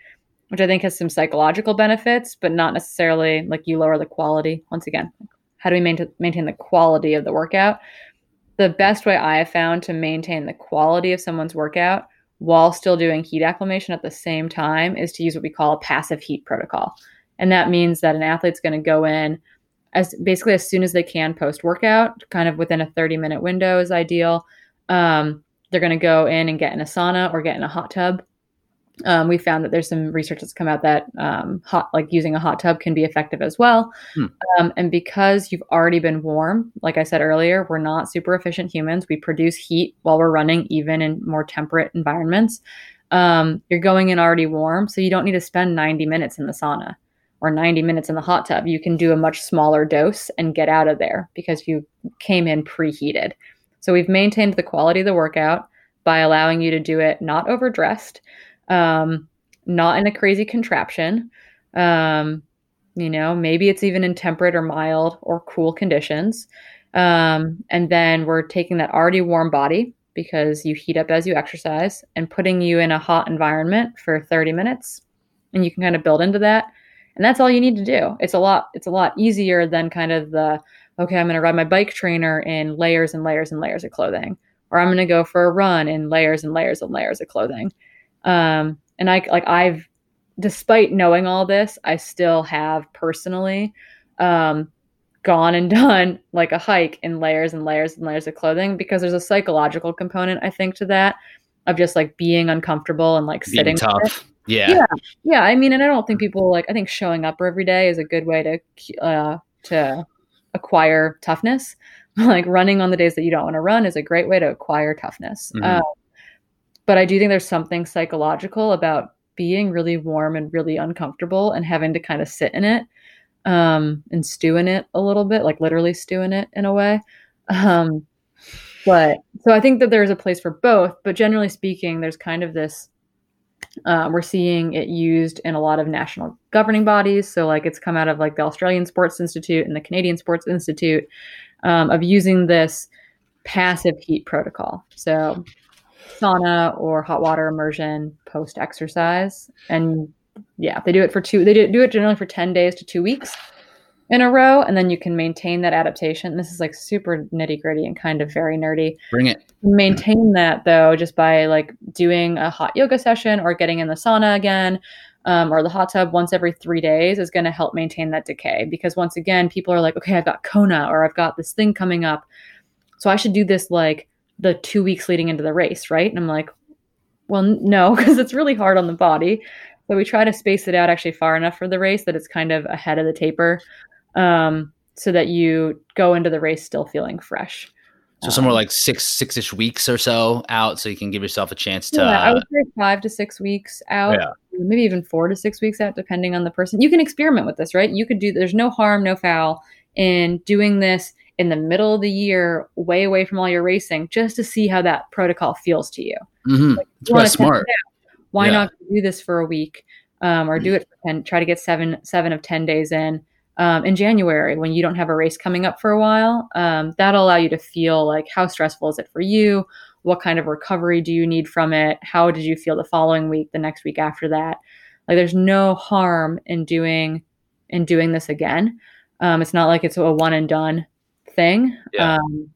which I think has some psychological benefits, but not necessarily like you lower the quality. Once again, how do we maintain, maintain the quality of the workout? The best way I have found to maintain the quality of someone's workout while still doing heat acclimation at the same time is to use what we call a passive heat protocol. And that means that an athlete's going to go in as basically as soon as they can post workout, kind of within a 30 minute window is ideal. Um, they're going to go in and get in a sauna or get in a hot tub. Um, we found that there's some research that's come out that um, hot, like using a hot tub, can be effective as well. Hmm. Um, and because you've already been warm, like I said earlier, we're not super efficient humans. We produce heat while we're running, even in more temperate environments. Um, you're going in already warm, so you don't need to spend 90 minutes in the sauna or 90 minutes in the hot tub, you can do a much smaller dose and get out of there because you came in preheated. So we've maintained the quality of the workout by allowing you to do it not overdressed, um, not in a crazy contraption. Um, you know, maybe it's even in temperate or mild or cool conditions. Um, and then we're taking that already warm body because you heat up as you exercise and putting you in a hot environment for 30 minutes. And you can kind of build into that and that's all you need to do it's a lot it's a lot easier than kind of the okay i'm going to ride my bike trainer in layers and layers and layers of clothing or I'm going to go for a run in layers and layers and layers of clothing. Um, and I like I've, despite knowing all this, I still have personally um, gone and done like a hike in layers and layers and layers of clothing because there's a psychological component I think to that of just like being uncomfortable and like Being sitting tough. Yeah. Yeah, yeah. I mean, and I don't think people like. I think showing up every day is a good way to uh, to acquire toughness. like running on the days that you don't want to run is a great way to acquire toughness. Mhm. Um, but I do think there's something psychological about being really warm and really uncomfortable and having to kind of sit in it um, and stew in it a little bit, like literally stew in it in a way. Um, but so I think that there's a place for both. But generally speaking, there's kind of this uh, we're seeing it used in a lot of national governing bodies. So, like, it's come out of like the Australian Sports Institute and the Canadian Sports Institute um, of using this passive heat protocol. So, sauna or hot water immersion post exercise. And yeah, they do it for two, they do, do it generally for 10 days to two weeks in a row. And then you can maintain that adaptation. This is like super nitty gritty and kind of very nerdy Bring it. maintain that though just by like doing a hot yoga session or getting in the sauna again um, or the hot tub once every three days is going to help maintain that decay because once again people are like okay i've got kona or i've got this thing coming up so i should do this like the two weeks leading into the race right and i'm like well no because it's really hard on the body so we try to space it out actually far enough for the race that it's kind of ahead of the taper um, so that you go into the race still feeling fresh So somewhere Um, like six six ish weeks or so out, so you can give yourself a chance to. yeah, I would say five to six weeks out, Yeah. maybe even four to six weeks out, depending on the person. You can experiment with this, right? You could do. There's no harm, no foul in doing this in the middle of the year, way away from all your racing, just to see how that protocol feels to you. mhm. It's You probably smart. Why Yeah. not do this for a week, um, or do it for 10, try to get seven seven of ten days in um, in January when you don't have a race coming up for a while. Um, that'll allow you to feel like how stressful is it for you? What kind of recovery do you need from it? How did you feel the following week, the next week after that? Like, there's no harm in doing in doing this again. Um, it's not like it's a one and done thing. Yeah. Um,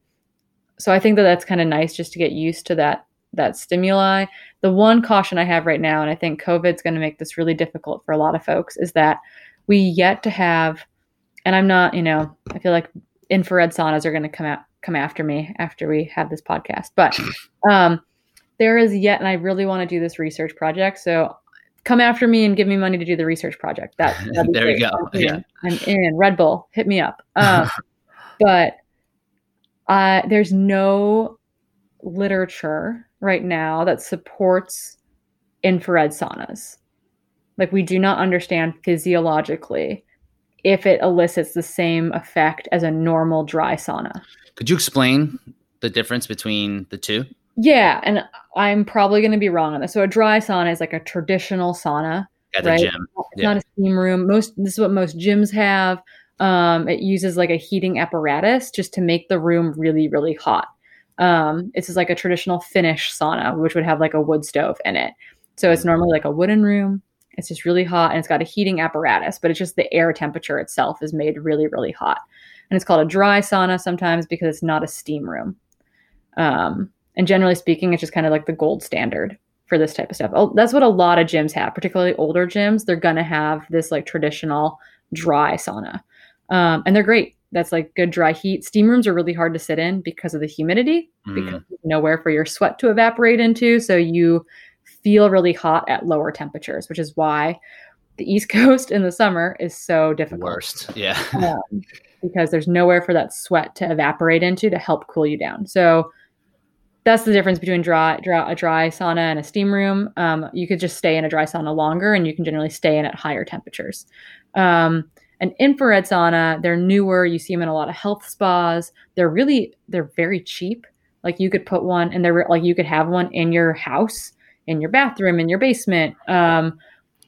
so I think that that's kind of nice just to get used to that that stimuli. The one caution I have right now, and I think COVID's going to make this really difficult for a lot of folks, is that we yet to have, and I'm not, you know, I feel like infrared saunas are going to come out come after me after we have this podcast, but um, there is yet, and I really want to do this research project, so. Come after me and give me money to do the research project. That There you go. I'm Yeah. in. I'm in. Red Bull, hit me up. Um, but uh, there's no literature right now that supports infrared saunas. Like, we do not understand physiologically if it elicits the same effect as a normal dry sauna. Could you explain the difference between the two? Yeah, and I'm probably going to be wrong on this. So, a dry sauna is like a traditional sauna. At the Right. gym. It's Yeah. not a steam room. Most this is what most gyms have. Um, it uses like a heating apparatus just to make the room really, really hot. Um, it's just like a traditional Finnish sauna, which would have like a wood stove in it. So it's normally like a wooden room. It's just really hot and it's got a heating apparatus, but it's just the air temperature itself is made really, really hot. And it's called a dry sauna sometimes because it's not a steam room. Um, and generally speaking, it's just kind of like the gold standard for this type of stuff. Oh, that's what a lot of gyms have, particularly older gyms. They're gonna have this like traditional dry sauna, um, and they're great. That's like good dry heat. Steam rooms are really hard to sit in because of the humidity, Mm. because nowhere for your sweat to evaporate into. So you feel really hot at lower temperatures, which is why the East Coast in the summer is so difficult Worst. Yeah. um, because there's nowhere for that sweat to evaporate into to help cool you down. So that's the difference between dry, dry a dry sauna and a steam room. Um, you could just stay in a dry sauna longer, and you can generally stay in at higher temperatures. Um, an infrared sauna, they're newer. You see them in a lot of health spas. They're really they're very cheap. Like you could put one, and they're like you could have one in your house, in your bathroom, in your basement. Um,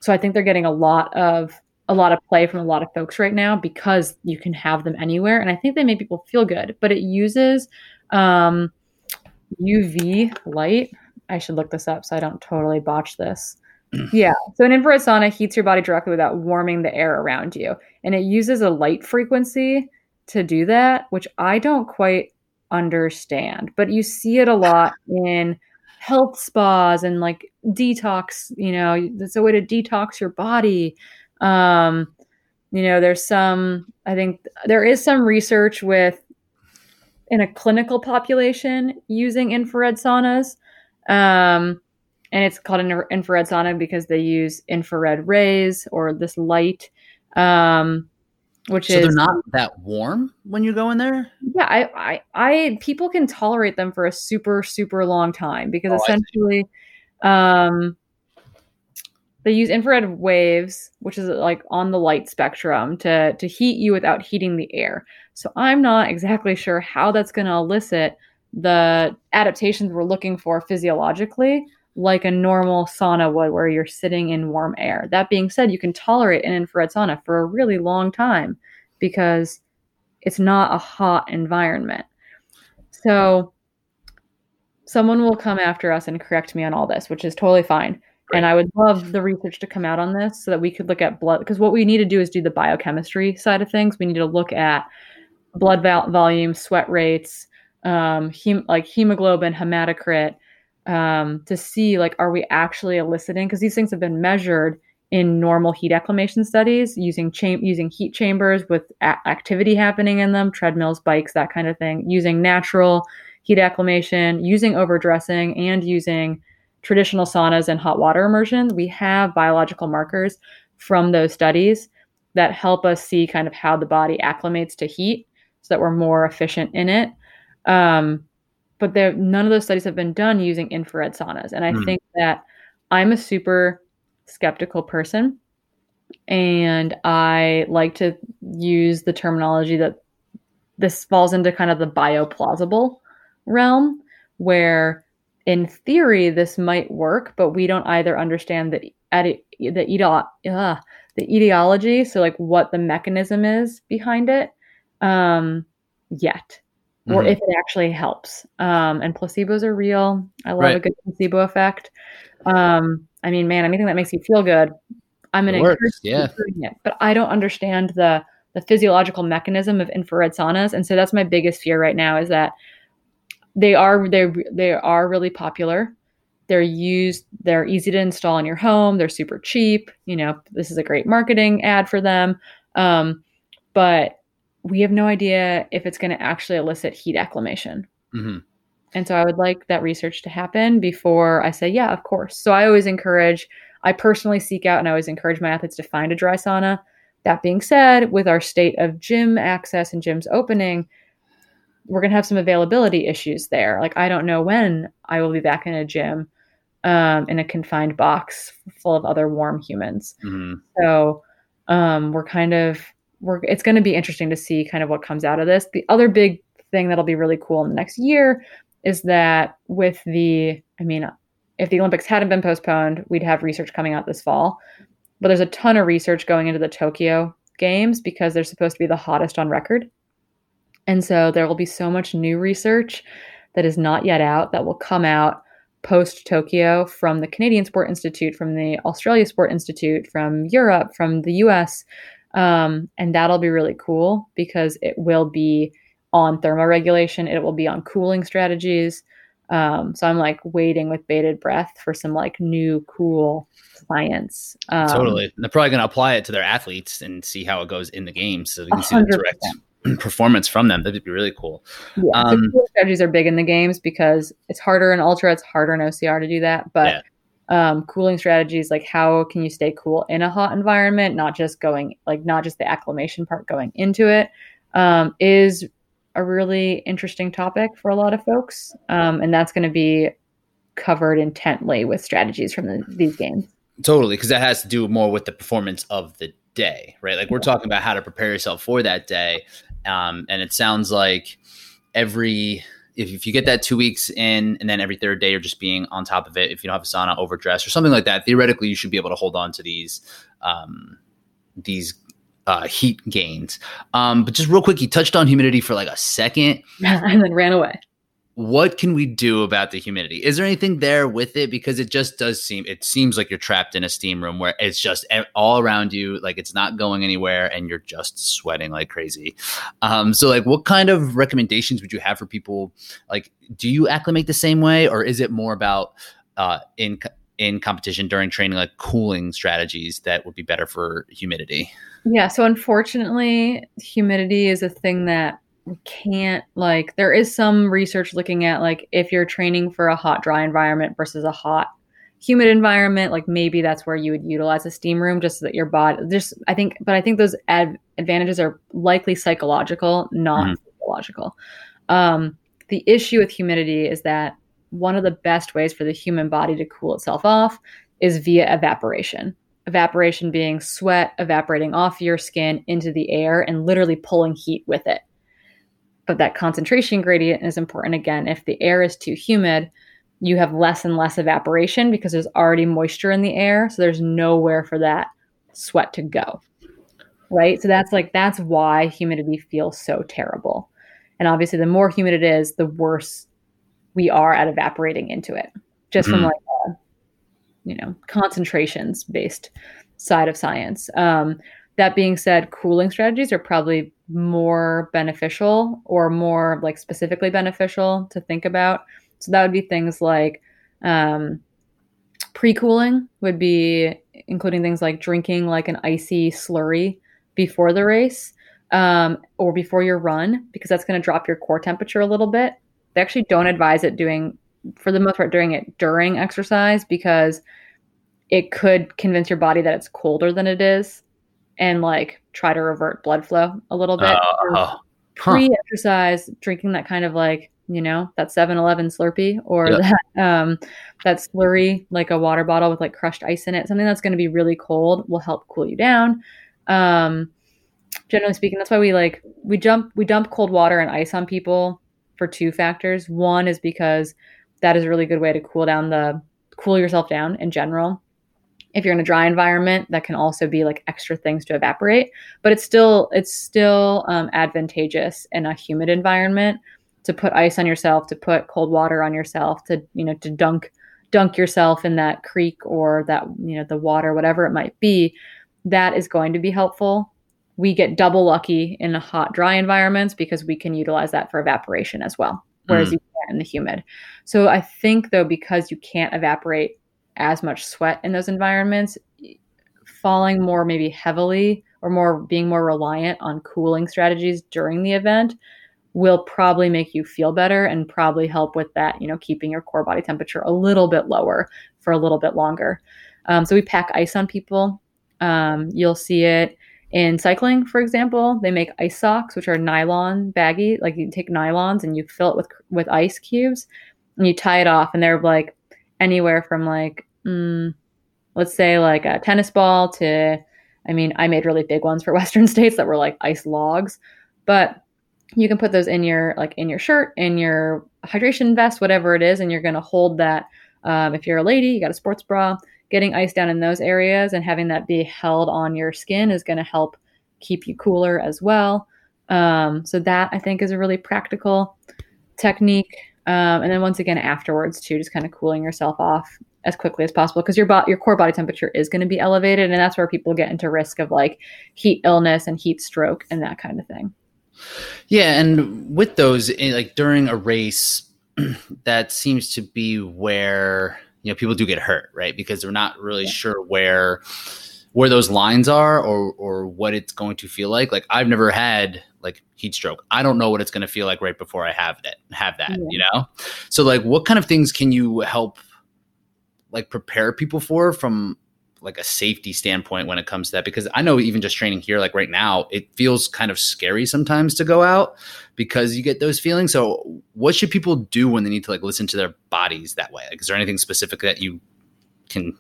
so I think they're getting a lot of a lot of play from a lot of folks right now because you can have them anywhere, and I think they make people feel good. But it uses um, UV light. I should look this up so I don't totally botch this. yeah. So an infrared sauna heats your body directly without warming the air around you. And it uses a light frequency to do that, which I don't quite understand. But you see it a lot in health spas and like detox, you know, it's a way to detox your body. Um, you know, there's some, I think there is some research with in a clinical population using infrared saunas. Um, and it's called an infrared sauna because they use infrared rays or this light um, which so is they're not that warm when you go in there? Yeah I, I i people can tolerate them for a super super long time because Oh, essentially um they use infrared waves which is like on the light spectrum to to heat you without heating the air. So i'm not exactly sure how that's going to elicit the adaptations we're looking for physiologically like a normal sauna would where you're sitting in warm air that being said you can tolerate an infrared sauna for a really long time because it's not a hot environment. So someone will come after us and correct me on all this, which is totally fine. And I would love the research to come out on this so that we could look at blood because what we need to do is do the biochemistry side of things. We need to look at blood vol- volume, sweat rates, um, hem- like hemoglobin, hematocrit, um, to see like are we actually eliciting because these things have been measured in normal heat acclimation studies using cham- using heat chambers with a- activity happening in them, treadmills, bikes, that kind of thing, using natural heat acclimation, using overdressing, and using traditional saunas and hot water immersion. We have biological markers from those studies that help us see kind of how the body acclimates to heat so that we're more efficient in it. Um, but there, none of those studies have been done using infrared saunas. And I Hmm. think that I'm a super skeptical person and I like to use the terminology that this falls into kind of the bioplausible realm where in theory this might work but we don't either understand the eti- the uh, the etiology so like what the mechanism is behind it um yet or Mhm. if it actually helps. Um and placebos are real. I love a good placebo effect. Um i mean man anything that makes you feel good i'm gonna works, yeah. it. But i don't understand the the physiological mechanism of infrared saunas. And so that's my biggest fear right now is that they are they they are really popular. They're used they're easy to install in your home. They're super cheap. You know this is a great marketing ad for them. Um, but we have no idea if it's going to actually elicit heat acclimation Mhm. and so I would like that research to happen before I say, yeah, of course. So I always encourage, I personally seek out and I always encourage my athletes to find a dry sauna. That being said, with our state of gym access and gyms opening, we're going to have some availability issues there. Like, I don't know when I will be back in a gym um, in a confined box full of other warm humans. Mhm. So um, we're kind of we're it's going to be interesting to see kind of what comes out of this. The other big thing that'll be really cool in the next year is that with the I mean if the Olympics hadn't been postponed, we'd have research coming out this fall. But there's a ton of research going into the Tokyo games because they're supposed to be the hottest on record. And so there will be so much new research that is not yet out that will come out post Tokyo from the Canadian Sport Institute, from the Australia Sport Institute, from Europe, from the US. Um, and that'll be really cool because it will be on thermoregulation, it will be on cooling strategies. Um, so I'm like waiting with bated breath for some like new cool science. Um, totally. And they're probably going to apply it to their athletes and see how it goes in the games, so we can see the 100%. direct performance from them. That'd be really cool. Yeah, Um, strategies are big in the games because it's harder in ultra, it's harder in OCR to do that. But um, cooling strategies, like how can you stay cool in a hot environment, not just going like not just the acclimation part going into it, um, is a really interesting topic for a lot of folks, um, and that's going to be covered intently with strategies from the, these games. Totally, because that has to do more with the performance of the day, right? Like we're talking about how to prepare yourself for that day, um, and it sounds like every if, if you get that two weeks in, and then every third day you're just being on top of it. If you don't have a sauna, overdress or something like that, theoretically you should be able to hold on to these um, these uh, heat gains. Um, but just real quick, you touched on humidity for like a second. and then ran away. What can we do about the humidity? Is there anything there with it? Because it just does seem it seems like you're trapped in a steam room where it's just all around you, like it's not going anywhere, and you're just sweating like crazy. Um, so, like, what kind of recommendations would you have for people? Like, do you acclimate the same way, or is it more about uh, in in competition during training, like cooling strategies that would be better for humidity? Yeah. So, unfortunately, humidity is a thing that can't like there is some research looking at like if you're training for a hot dry environment versus a hot humid environment like maybe that's where you would utilize a steam room just so that your body just i think but i think those ad- advantages are likely psychological not mm-hmm. physiological. Um, the issue with humidity is that one of the best ways for the human body to cool itself off is via evaporation. Evaporation being sweat evaporating off your skin into the air and literally pulling heat with it but that concentration gradient is important again. If the air is too humid, you have less and less evaporation because there's already moisture in the air. So there's nowhere for that sweat to go. Right. So that's like, that's why humidity feels so terrible. And obviously, the more humid it is, the worse we are at evaporating into it, just mm-hmm. from like, a, you know, concentrations based side of science. Um, that being said, cooling strategies are probably more beneficial or more like specifically beneficial to think about. So that would be things like um, pre-cooling would be including things like drinking like an icy slurry before the race um, or before your run because that's going to drop your core temperature a little bit. They actually don't advise it doing for the most part doing it during exercise because it could convince your body that it's colder than it is and like try to revert blood flow a little bit. Uh, Pre-exercise, drinking that kind of like you know that 7-Eleven Slurpee or yep. that um, that slurry like a water bottle with like crushed ice in it. Something that's going to be really cold will help cool you down. Um, generally speaking, that's why we like we jump we dump cold water and ice on people for two factors. One is because that is a really good way to cool down the cool yourself down in general if you're in a dry environment that can also be like extra things to evaporate but it's still it's still um, advantageous in a humid environment to put ice on yourself to put cold water on yourself to you know to dunk dunk yourself in that creek or that you know the water whatever it might be that is going to be helpful we get double lucky in hot dry environments because we can utilize that for evaporation as well whereas mm. you can't in the humid so i think though because you can't evaporate as much sweat in those environments, falling more maybe heavily or more being more reliant on cooling strategies during the event will probably make you feel better and probably help with that, you know, keeping your core body temperature a little bit lower for a little bit longer. Um, so we pack ice on people. Um, you'll see it in cycling, for example. They make ice socks, which are nylon baggy. Like you take nylons and you fill it with with ice cubes, and you tie it off, and they're like anywhere from like, mm, let's say like a tennis ball to, I mean, I made really big ones for Western states that were like ice logs, but you can put those in your like in your shirt, in your hydration vest, whatever it is, and you're going to hold that. Um, if you're a lady, you got a sports bra, getting ice down in those areas and having that be held on your skin is going to help keep you cooler as well. Um, so that I think is a really practical technique. Um, and then once again afterwards too, just kind of cooling yourself off as quickly as possible because your bo- your core body temperature is going to be elevated, and that's where people get into risk of like heat illness and heat stroke and that kind of thing. Yeah, and with those, eh, like during a race, that seems to be where you know people do get hurt, right? Because they're not really yeah. sure where where those lines are or or what it's going to feel like. Like I've never had like heat stroke. I don't know what it's going to feel like right before I have it, have that, yeah. you know? So like what kind of things can you help like prepare people for from like a safety standpoint when it comes to that because I know even just training here like right now it feels kind of scary sometimes to go out because you get those feelings so what should people do when they need to like listen to their bodies that way like is there anything specific that you can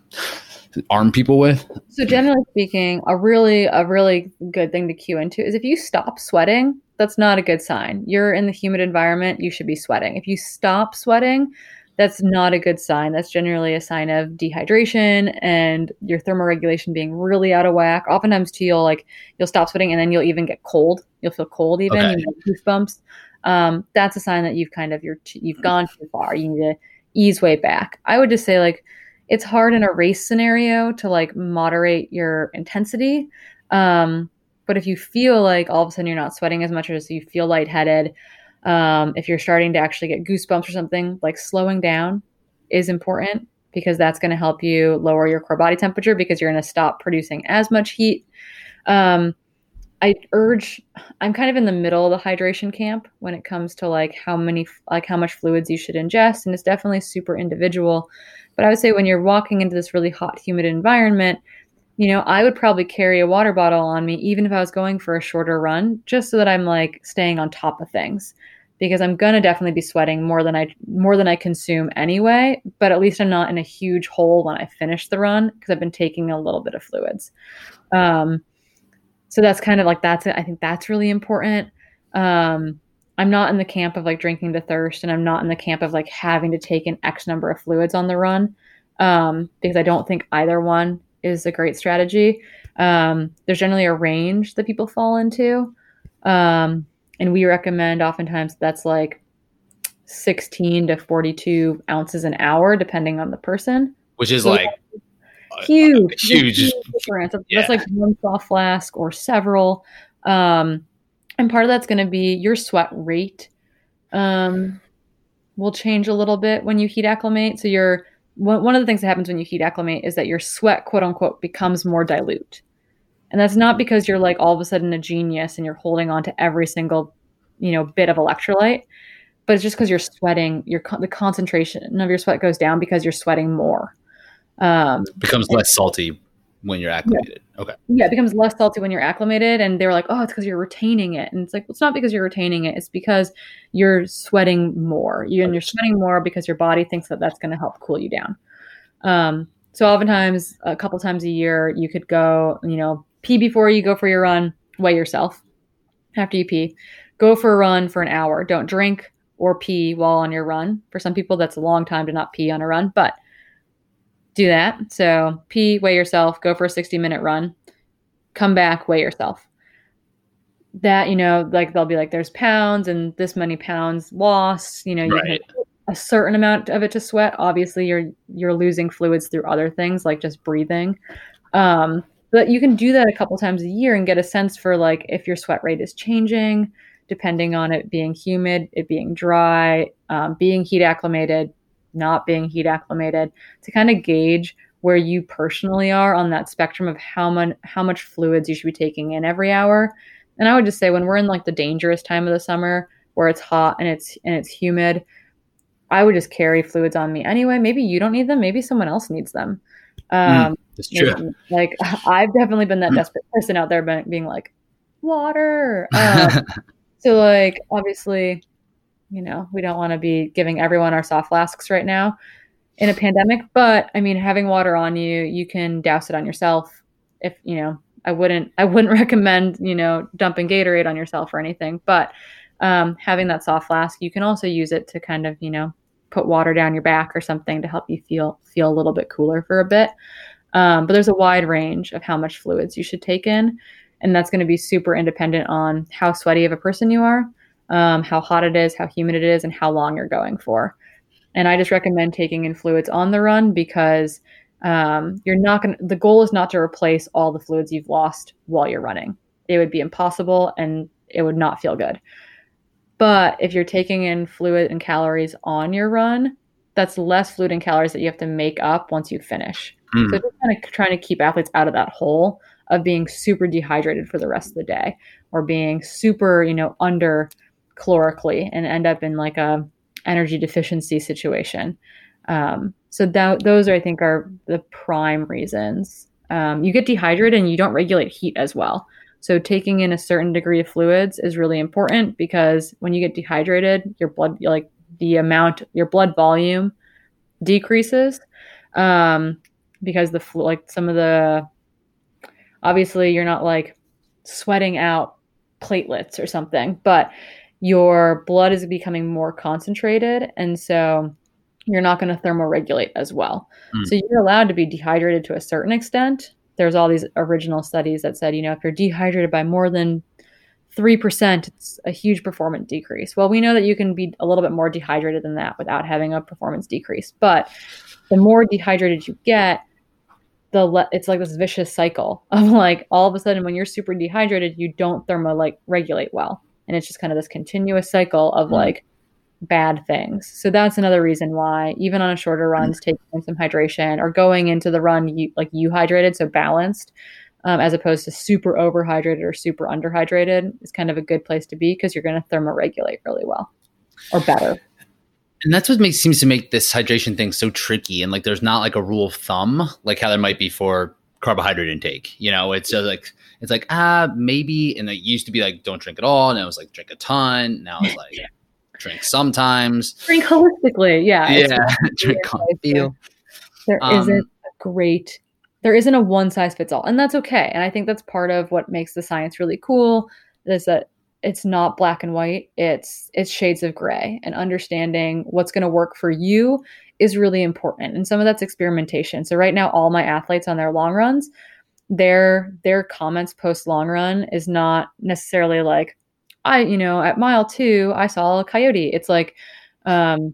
arm people with? So generally speaking, a really a really good thing to cue into is if you stop sweating, that's not a good sign. You're in the humid environment, you should be sweating. If you stop sweating, that's not a good sign. That's generally a sign of dehydration and your thermoregulation being really out of whack. Oftentimes, too, you'll like you'll stop sweating and then you'll even get cold. You'll feel cold even. Okay. You know, goosebumps. Um, that's a sign that you've kind of you're you've gone too far. You need to ease way back. I would just say like it's hard in a race scenario to like moderate your intensity. Um, but if you feel like all of a sudden you're not sweating as much as you feel lightheaded, um, if you're starting to actually get goosebumps or something, like slowing down is important because that's going to help you lower your core body temperature because you're going to stop producing as much heat. Um, I urge I'm kind of in the middle of the hydration camp when it comes to like how many like how much fluids you should ingest and it's definitely super individual. But I would say when you're walking into this really hot humid environment, you know, I would probably carry a water bottle on me even if I was going for a shorter run just so that I'm like staying on top of things because I'm going to definitely be sweating more than I more than I consume anyway, but at least I'm not in a huge hole when I finish the run because I've been taking a little bit of fluids. Um, so that's kind of like that's it. I think that's really important. Um, I'm not in the camp of like drinking to thirst, and I'm not in the camp of like having to take an X number of fluids on the run um, because I don't think either one is a great strategy. Um, there's generally a range that people fall into, um, and we recommend oftentimes that's like 16 to 42 ounces an hour, depending on the person. Which is so like huge, huge, huge difference. Yeah. That's like one soft flask or several. Um, and part of that's going to be your sweat rate um, will change a little bit when you heat acclimate. So your one of the things that happens when you heat acclimate is that your sweat, quote unquote, becomes more dilute. And that's not because you're like all of a sudden a genius and you're holding on to every single, you know, bit of electrolyte, but it's just because you're sweating. Your the concentration of your sweat goes down because you're sweating more. Um, becomes less salty when you're acclimated. Yeah. Okay. Yeah, it becomes less salty when you're acclimated. And they were like, oh, it's because you're retaining it. And it's like, well, it's not because you're retaining it. It's because you're sweating more. You, and you're sweating more because your body thinks that that's going to help cool you down. Um, so oftentimes, a couple times a year, you could go, you know, pee before you go for your run, weigh yourself after you pee. Go for a run for an hour. Don't drink or pee while on your run. For some people, that's a long time to not pee on a run, but – do that. So pee, weigh yourself, go for a 60 minute run, come back, weigh yourself. That, you know, like they'll be like, there's pounds and this many pounds lost. You know, you right. a certain amount of it to sweat. Obviously, you're you're losing fluids through other things like just breathing. Um, but you can do that a couple times a year and get a sense for like if your sweat rate is changing, depending on it being humid, it being dry, um, being heat acclimated, not being heat acclimated to kind of gauge where you personally are on that spectrum of how much how much fluids you should be taking in every hour. And I would just say when we're in like the dangerous time of the summer where it's hot and it's and it's humid, I would just carry fluids on me anyway. Maybe you don't need them, maybe someone else needs them. Um, mm, that's true. Maybe, like I've definitely been that mm. desperate person out there being like water. Um, so like obviously you know, we don't want to be giving everyone our soft flasks right now in a pandemic. But I mean, having water on you, you can douse it on yourself. If you know, I wouldn't, I wouldn't recommend you know dumping Gatorade on yourself or anything. But um, having that soft flask, you can also use it to kind of you know put water down your back or something to help you feel feel a little bit cooler for a bit. Um, but there's a wide range of how much fluids you should take in, and that's going to be super independent on how sweaty of a person you are um, how hot it is, how humid it is, and how long you're going for. And I just recommend taking in fluids on the run because um, you're not going to, the goal is not to replace all the fluids you've lost while you're running. It would be impossible and it would not feel good. But if you're taking in fluid and calories on your run, that's less fluid and calories that you have to make up once you finish. Mm. So just kind of trying to keep athletes out of that hole of being super dehydrated for the rest of the day or being super, you know, under calorically and end up in like a energy deficiency situation. Um, so that those are, I think, are the prime reasons. Um, you get dehydrated and you don't regulate heat as well. So taking in a certain degree of fluids is really important because when you get dehydrated, your blood, like the amount, your blood volume decreases um, because the like some of the obviously you're not like sweating out platelets or something, but your blood is becoming more concentrated. And so you're not going to thermoregulate as well. Mm. So you're allowed to be dehydrated to a certain extent. There's all these original studies that said, you know, if you're dehydrated by more than 3%, it's a huge performance decrease. Well, we know that you can be a little bit more dehydrated than that without having a performance decrease. But the more dehydrated you get, the le- it's like this vicious cycle of like all of a sudden when you're super dehydrated, you don't thermo like regulate well. And it's just kind of this continuous cycle of mm. like bad things. So that's another reason why, even on a shorter runs, taking some hydration or going into the run you, like you hydrated, so balanced, um, as opposed to super overhydrated or super underhydrated, is kind of a good place to be because you're going to thermoregulate really well or better. And that's what makes seems to make this hydration thing so tricky. And like, there's not like a rule of thumb, like how there might be for carbohydrate intake. You know, it's just like it's like ah maybe, and it used to be like don't drink at all, and I was like drink a ton. Now it's like drink sometimes. Drink holistically, yeah. Yeah, drink There, there um, isn't a great, there isn't a one size fits all, and that's okay. And I think that's part of what makes the science really cool is that it's not black and white. It's it's shades of gray, and understanding what's going to work for you is really important. And some of that's experimentation. So right now, all my athletes on their long runs, their their comments post long run is not necessarily like I, you know, at mile two, I saw a coyote. It's like, um,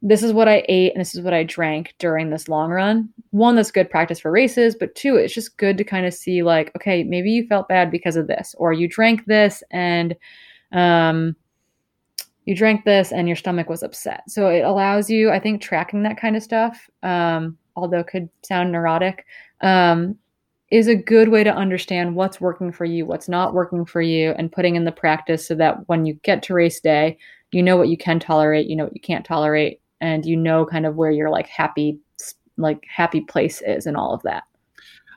this is what I ate and this is what I drank during this long run. One, that's good practice for races, but two, it's just good to kind of see like, okay, maybe you felt bad because of this, or you drank this and um, you drank this and your stomach was upset. So it allows you, I think, tracking that kind of stuff, um, although could sound neurotic, um, is a good way to understand what's working for you, what's not working for you, and putting in the practice so that when you get to race day, you know what you can tolerate, you know what you can't tolerate, and you know kind of where your like happy like happy place is and all of that.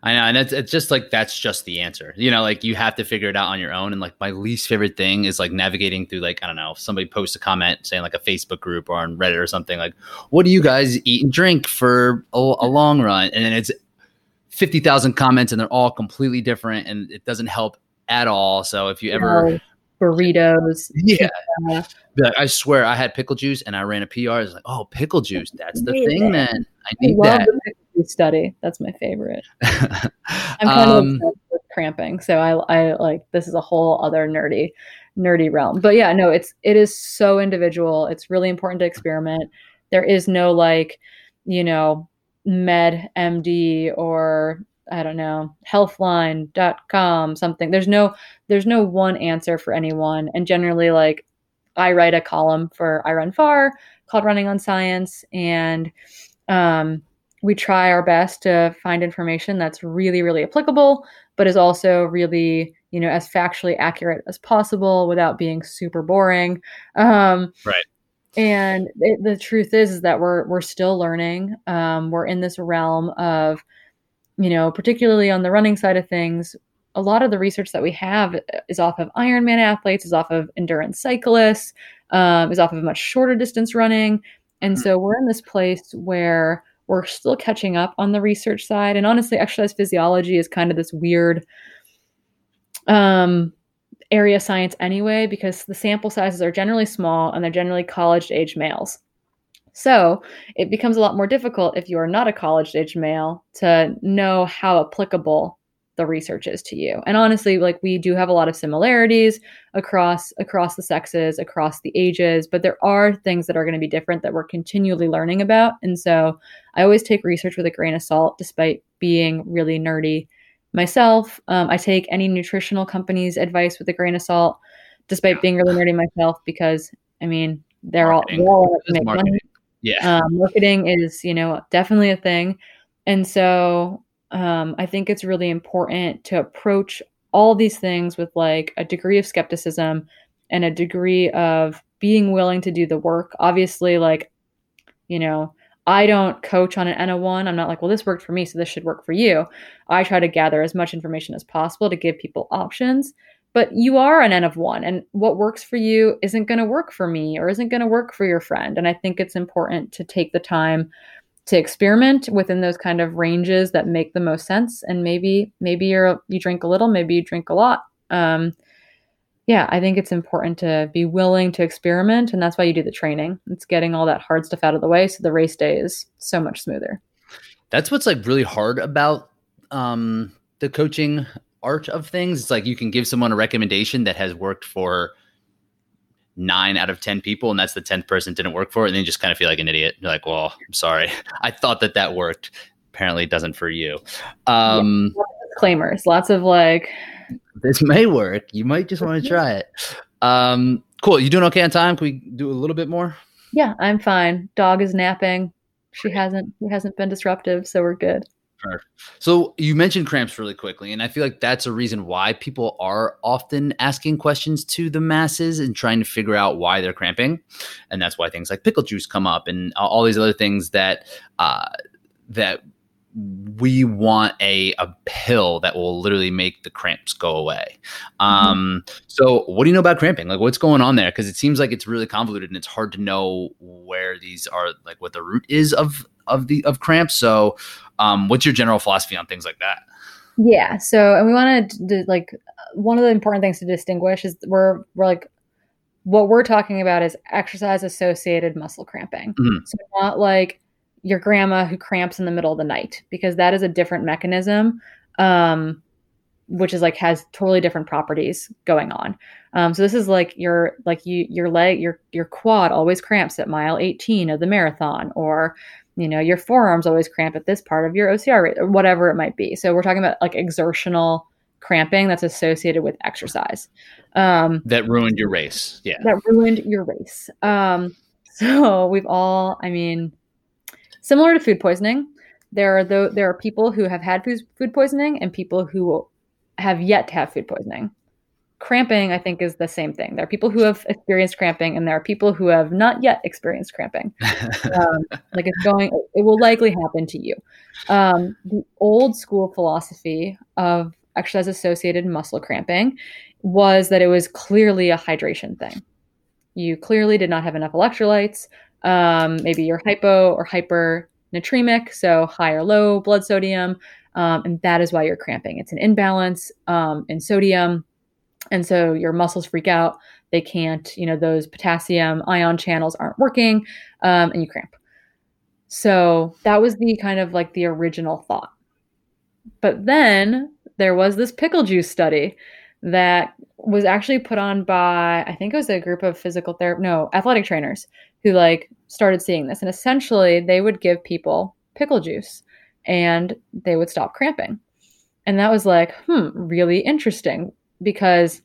I know, and it's, it's just like that's just the answer. You know, like you have to figure it out on your own. And like my least favorite thing is like navigating through like I don't know, if somebody posts a comment saying like a Facebook group or on Reddit or something like, "What do you guys eat and drink for a, a long run?" And then it's 50,000 comments and they're all completely different and it doesn't help at all. So if you ever burritos, yeah, like, I swear I had pickle juice and I ran a PR. It's like, oh, pickle juice, that's the thing, it. man. I need I that. The pickle juice study, that's my favorite. I'm kind um, of with cramping, so I, I like this is a whole other nerdy, nerdy realm. But yeah, no, it's it is so individual. It's really important to experiment. There is no like, you know, WebMD or i don't know healthline.com something. There's no there's no one answer for anyone. And generally like i write a column for iRunFar called running on science. And um, we try our best to find information that's really really applicable but is also really you know as factually accurate as possible without being super boring. Um, right and it, the truth is, is that we're we're still learning. Um, we're in this realm of, you know, particularly on the running side of things. A lot of the research that we have is off of Ironman athletes, is off of endurance cyclists, um, is off of much shorter distance running, and hmm. so we're in this place where we're still catching up on the research side. And honestly, exercise physiology is kind of this weird um, area science anyway because the sample sizes are generally small and they're generally college age males. So it becomes a lot more difficult if you are not a college age male to know how applicable the research is to you. And honestly, like we do have a lot of similarities across across the sexes, across the ages, but there are things that are going to be different that we're continually learning about. And so I always take research with a grain of salt despite being really nerdy myself. Um, I take any nutritional company's advice with a grain of salt, despite being really nerdy myself, because I mean they're marketing. all, all make marketing. money. Yeah, um, marketing is you know definitely a thing, and so um, I think it's really important to approach all these things with like a degree of skepticism and a degree of being willing to do the work. Obviously, like you know I don't coach on an N of one. I'm not like, well, this worked for me, so this should work for you. I try to gather as much information as possible to give people options. But you are an N of one, and what works for you isn't going to work for me or isn't going to work for your friend. And I think it's important to take the time to experiment within those kind of ranges that make the most sense. And maybe, maybe you're you drink a little, maybe you drink a lot. Um, yeah, I think it's important to be willing to experiment, and that's why you do the training. It's getting all that hard stuff out of the way, so the race day is so much smoother. That's what's like really hard about um, the coaching art of things. It's like you can give someone a recommendation that has worked for nine out of 10 people, and that's the 10th person didn't work for it. And then you just kind of feel like an idiot. You're like, well, I'm sorry. I thought that that worked. Apparently it doesn't for you. Um, yeah, disclaimers, lots of like, this may work. You might just want to try it. Um, cool. You doing okay on time? Can we do a little bit more? Yeah, I'm fine. Dog is napping. She hasn't she hasn't been disruptive, so we're good. So you mentioned cramps really quickly, and I feel like that's a reason why people are often asking questions to the masses and trying to figure out why they're cramping, and that's why things like pickle juice come up and all these other things that uh, that we want a, a pill that will literally make the cramps go away. Um, mm-hmm. So, what do you know about cramping? Like, what's going on there? Because it seems like it's really convoluted and it's hard to know where these are, like, what the root is of of the of cramps. So, um, what's your general philosophy on things like that? Yeah. So, and we want to like one of the important things to distinguish is we're we're like what we're talking about is exercise associated muscle cramping. Mm-hmm. So, not like your grandma who cramps in the middle of the night because that is a different mechanism um, which is like has totally different properties going on. Um, so this is like your like you your leg your your quad always cramps at mile 18 of the marathon or you know your forearms always cramp at this part of your ocr rate or whatever it might be. So we're talking about like exertional cramping that's associated with exercise. Um, that ruined your race yeah. That ruined your race. Um, so we've all i mean Similar to food poisoning, there are the, there are people who have had food, food poisoning and people who have yet to have food poisoning. Cramping, I think, is the same thing. There are people who have experienced cramping, and there are people who have not yet experienced cramping. um, like it's going, it will likely happen to you. Um, the old school philosophy of exercise associated muscle cramping was that it was clearly a hydration thing. You clearly did not have enough electrolytes. Um, maybe you're hypo or hypernatremic, so high or low blood sodium, um, and that is why you're cramping. It's an imbalance um, in sodium, and so your muscles freak out. They can't, you know, those potassium ion channels aren't working, um, and you cramp. So that was the kind of like the original thought. But then there was this pickle juice study that was actually put on by I think it was a group of physical therapy no athletic trainers who like started seeing this and essentially they would give people pickle juice and they would stop cramping and that was like hmm really interesting because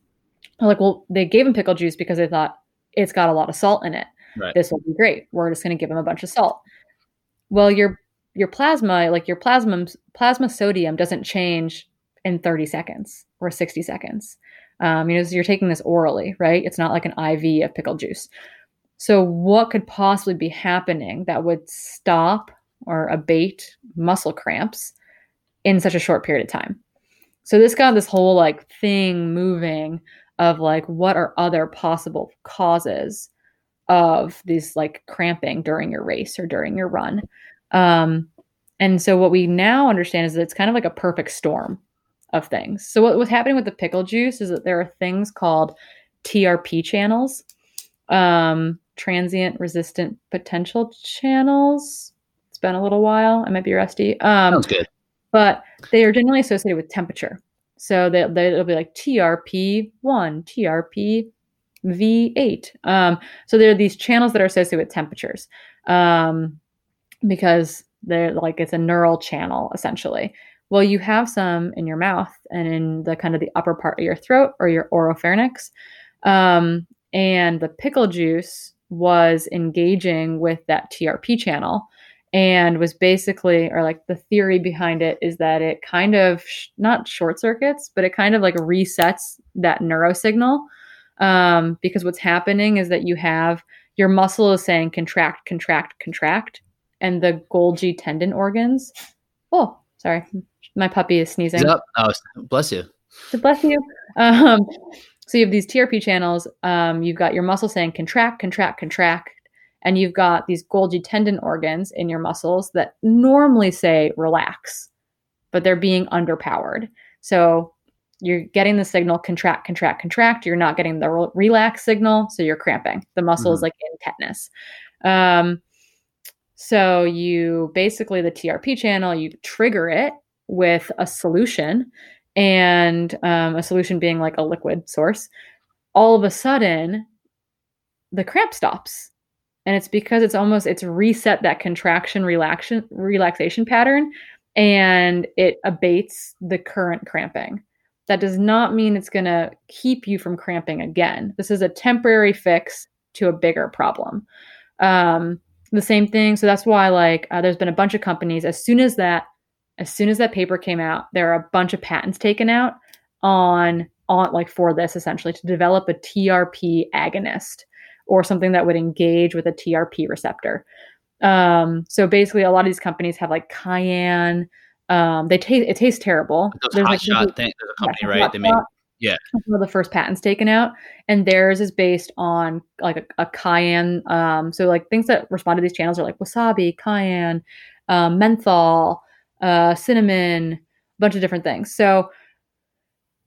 like well they gave him pickle juice because they thought it's got a lot of salt in it right. this will be great we're just going to give him a bunch of salt well your your plasma like your plasma plasma sodium doesn't change in 30 seconds or 60 seconds. Um, you know, so you're taking this orally, right? It's not like an IV of pickle juice. So, what could possibly be happening that would stop or abate muscle cramps in such a short period of time? So, this got this whole like thing moving of like, what are other possible causes of these like cramping during your race or during your run? Um, and so, what we now understand is that it's kind of like a perfect storm of things. So what was happening with the pickle juice is that there are things called TRP channels, um, transient resistant potential channels. It's been a little while. I might be rusty. Um, Sounds good. But they are generally associated with temperature. So they, they, it'll be like TRP one, TRP V8. Um, so there are these channels that are associated with temperatures um, because they're like it's a neural channel essentially. Well, you have some in your mouth and in the kind of the upper part of your throat or your oropharynx. Um, and the pickle juice was engaging with that TRP channel and was basically, or like the theory behind it is that it kind of sh- not short circuits, but it kind of like resets that neurosignal. Um, because what's happening is that you have your muscle is saying contract, contract, contract, and the Golgi tendon organs. Oh, sorry, my puppy is sneezing. Oh, bless you. Bless you. Um, so you have these TRP channels. Um, you've got your muscle saying contract, contract, contract, and you've got these Golgi tendon organs in your muscles that normally say relax, but they're being underpowered. So you're getting the signal contract, contract, contract. You're not getting the re- relax signal, so you're cramping. The muscle mm-hmm. is like in tetanus. Um, so you basically the TRP channel, you trigger it with a solution, and um, a solution being like a liquid source. All of a sudden, the cramp stops. And it's because it's almost it's reset that contraction relaxation relaxation pattern and it abates the current cramping. That does not mean it's going to keep you from cramping again. This is a temporary fix to a bigger problem. Um, the same thing so that's why like uh, there's been a bunch of companies as soon as that as soon as that paper came out there are a bunch of patents taken out on on like for this essentially to develop a trp agonist or something that would engage with a TRP receptor. Um, so basically, a lot of these companies have like cayenne. Um, they taste it tastes terrible. Those there's hot like, shot thing, there's a company, yeah, right? They make yeah. One of the first patents taken out, and theirs is based on like a, a cayenne. Um, so like things that respond to these channels are like wasabi, cayenne, um, menthol, uh, cinnamon, a bunch of different things. So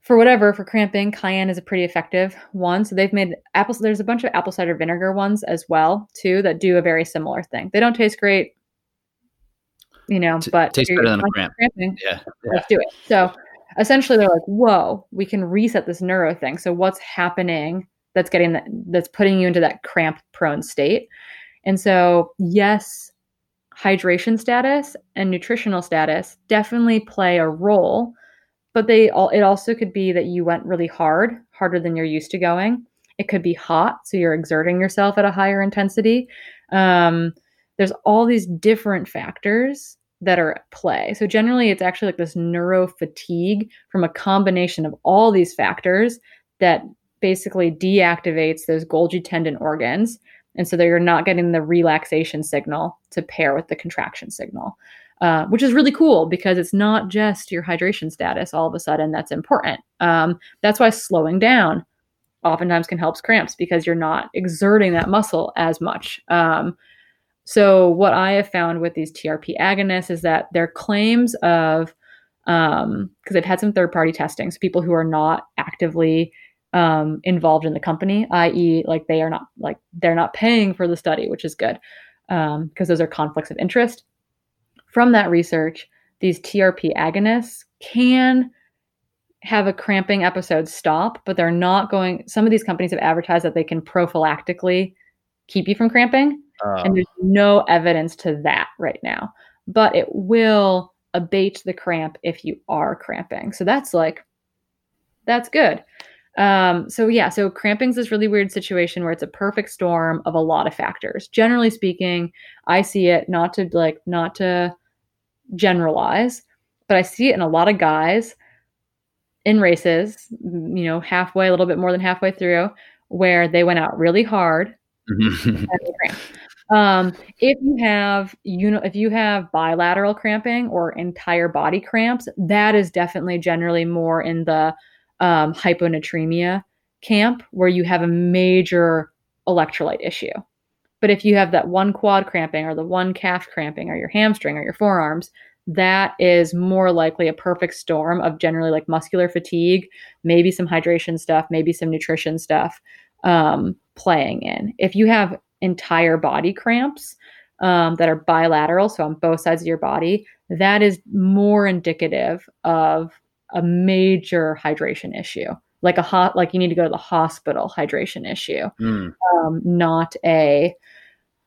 for whatever for cramping cayenne is a pretty effective one. So they've made apple there's a bunch of apple cider vinegar ones as well too that do a very similar thing. They don't taste great you know T- but tastes better than a cramp. cramping, yeah. yeah. let's do it. So essentially they're like whoa we can reset this neuro thing. So what's happening that's getting that that's putting you into that cramp prone state? And so yes hydration status and nutritional status definitely play a role but they all it also could be that you went really hard harder than you're used to going. It could be hot so you're exerting yourself at a higher intensity. Um, there's all these different factors that are at play. So generally it's actually like this neuro fatigue from a combination of all these factors that basically deactivates those golgi tendon organs and so you're not getting the relaxation signal to pair with the contraction signal uh, which is really cool because it's not just your hydration status all of a sudden that's important. Um, that's why slowing down oftentimes can help cramps because you're not exerting that muscle as much. Um, so, what I have found with these TRP agonists is that their claims of, because um, they've had some third party testing, so people who are not actively um, involved in the company, i.e., like they are not like they're not paying for the study, which is good Um, because um, those are conflicts of interest from that research, these TRP agonists can have a cramping episode stop, but they're not going. Some of these companies have advertised that they can prophylactically keep you from cramping, uh, and there's no evidence to that right now. But it will abate the cramp if you are cramping. So that's like, that's good. Um, so yeah, so cramping's this really weird situation where it's a perfect storm of a lot of factors. Generally speaking, I see it not to like not to generalize, but I see it in a lot of guys in races, you know, halfway, a little bit more than halfway through, where they went out really hard. um, if you have you know if you have bilateral cramping or entire body cramps, that is definitely generally more in the um, hyponatremia camp where you have a major electrolyte issue. But if you have that one quad cramping or the one calf cramping or your hamstring or your forearms, that is more likely a perfect storm of generally like muscular fatigue, maybe some hydration stuff, maybe some nutrition stuff um, playing in. If you have entire body cramps um, that are bilateral, so on both sides of your body, that is more indicative of a major hydration issue like a hot like you need to go to the hospital hydration issue mm. um, not a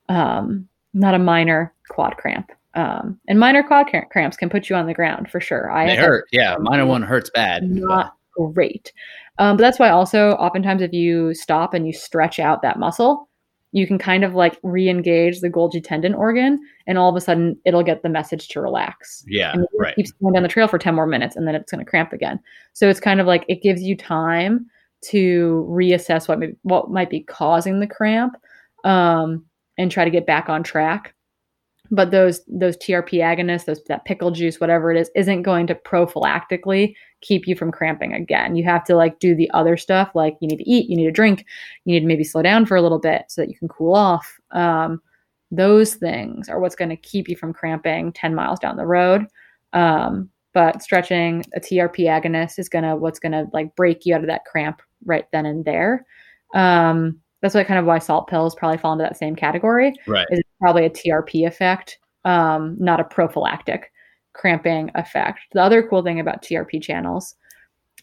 um, not a minor quad cramp um, and minor quad cramps can put you on the ground for sure i hurt yeah minor one hurts bad not but. great um, but that's why also oftentimes if you stop and you stretch out that muscle you can kind of like re-engage the Golgi tendon organ, and all of a sudden it'll get the message to relax. Yeah, and right. Keeps going down the trail for ten more minutes, and then it's going to cramp again. So it's kind of like it gives you time to reassess what may, what might be causing the cramp, um, and try to get back on track but those those TRP agonists, those that pickle juice, whatever it is, isn't going to prophylactically keep you from cramping again. You have to like do the other stuff, like you need to eat, you need to drink, you need to maybe slow down for a little bit so that you can cool off. Um, those things are what's going to keep you from cramping 10 miles down the road. Um, but stretching a TRP agonist is gonna what's gonna like break you out of that cramp right then and there. Um, that's what kind of why salt pills probably fall into that same category. Right. Is probably a TRP effect, um, not a prophylactic cramping effect. The other cool thing about TRP channels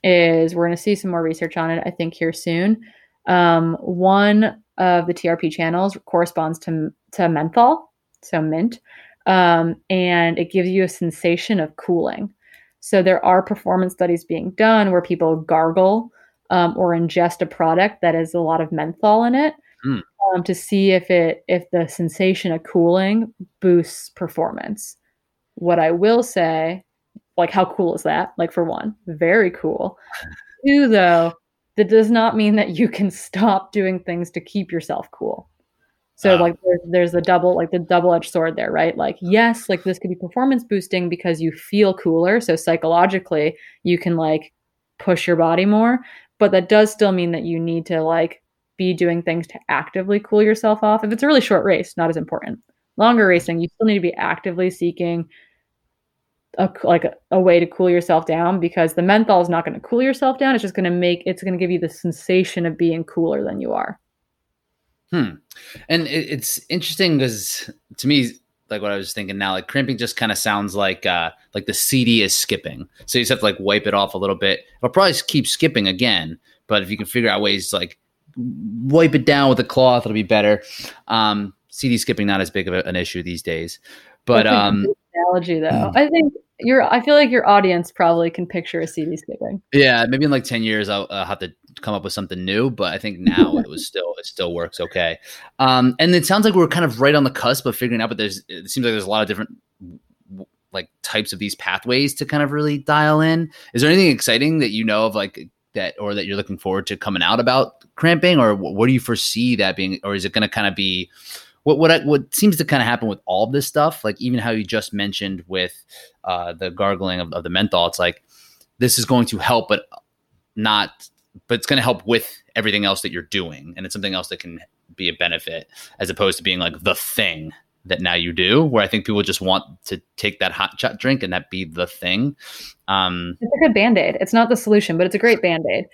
is we're going to see some more research on it, I think, here soon. Um, one of the TRP channels corresponds to, to menthol, so mint, um, and it gives you a sensation of cooling. So there are performance studies being done where people gargle um, or ingest a product that has a lot of menthol in it Mm. um, to see if it if the sensation of cooling boosts performance. What I will say, like how cool is that? Like for one, very cool. Two though, that does not mean that you can stop doing things to keep yourself cool. So Ah. like there's, there's the double like the double edged sword there, right? Like yes, like this could be performance boosting because you feel cooler, so psychologically you can like push your body more, but that does still mean that you need to like be doing things to actively cool yourself off. If it's a really short race, not as important. Longer racing, you still need to be actively seeking a like a, a way to cool yourself down because the menthol is not going to cool yourself down. It's just going to make it's going to give you the sensation of being cooler than you are. Hmm. And it, it's interesting because to me, like what I was thinking now, like cramping just kind of sounds like uh like the CD is skipping. So you just have to like wipe it off a little bit. It'll probably keep skipping again, but if you can figure out ways to like wipe it down with a cloth, it'll be better. Um, CD skipping not as big of a, an issue these days, but um, analogy though, I think your I feel like your audience probably can picture a CD skipping. yeah, maybe in like ten years I'll, I'll have to come up with something new. But I think now it was still it still works okay. Um, and it sounds like we're kind of right on the cusp of figuring out. But there's it seems like there's a lot of different like types of these pathways to kind of really dial in. Is there anything exciting that you know of like that or that you're looking forward to coming out about cramping or wh- what do you foresee that being or is it going to kind of be what what I- what seems to kind of happen with all of this stuff like even how you just mentioned with uh, the gargling of, of the menthol it's like this is going to help but not but it's going to help with everything else that you're doing and it's something else that can be a benefit as opposed to being like the thing that now you do where i think people just want to take that HotShot drink and that be the thing um It's a good band aid. It's not the solution, but it's a great band aid.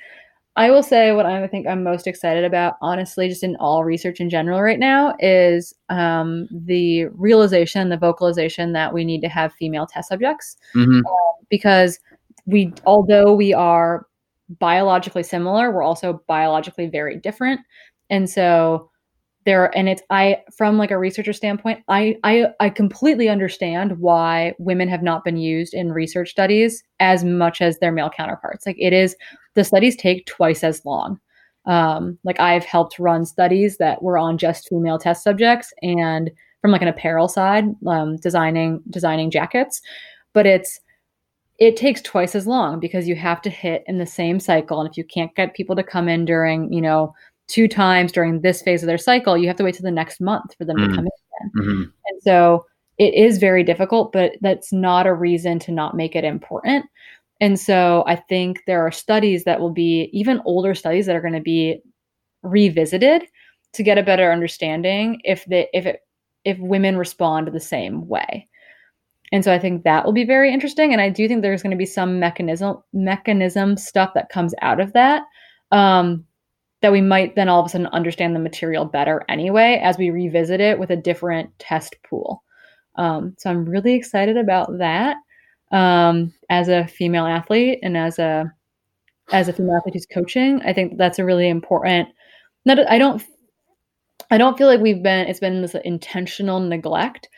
I will say what I think I'm most excited about, honestly, just in all research in general right now, is um, the realization, the vocalization that we need to have female test subjects mhm. because we, although we are biologically similar, we're also biologically very different, and so there and it's i from like a researcher standpoint I, I i completely understand why women have not been used in research studies as much as their male counterparts. Like it is the studies take twice as long. Um, like i've helped run studies that were on just female test subjects and from like an apparel side um, designing designing jackets but it's it takes twice as long because you have to hit in the same cycle and if you can't get people to come in during you know two times during this phase of their cycle, you have to wait till the next month for them Mm. to come in. Mhm. And so it is very difficult, but that's not a reason to not make it important. And so I think there are studies that will be even older studies that are going to be revisited to get a better understanding if they if it if women respond the same way. And so I think that will be very interesting. And I do think there's going to be some mechanism mechanism stuff that comes out of that. Um, that we might then all of a sudden understand the material better anyway as we revisit it with a different test pool. Um, so I'm really excited about that um, as a female athlete and as a as a female athlete who's coaching. I think that's a really important. Not I don't I don't feel like we've been it's been this intentional neglect.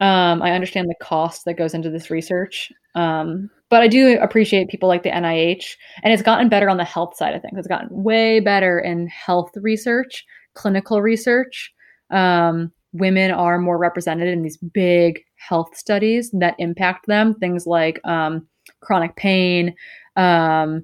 Um, I understand the cost that goes into this research, um, but I do appreciate people like the NIH, and it's gotten better on the health side of things. It's gotten way better in health research, clinical research. Um, women are more represented in these big health studies that impact them. Things like um, chronic pain, um,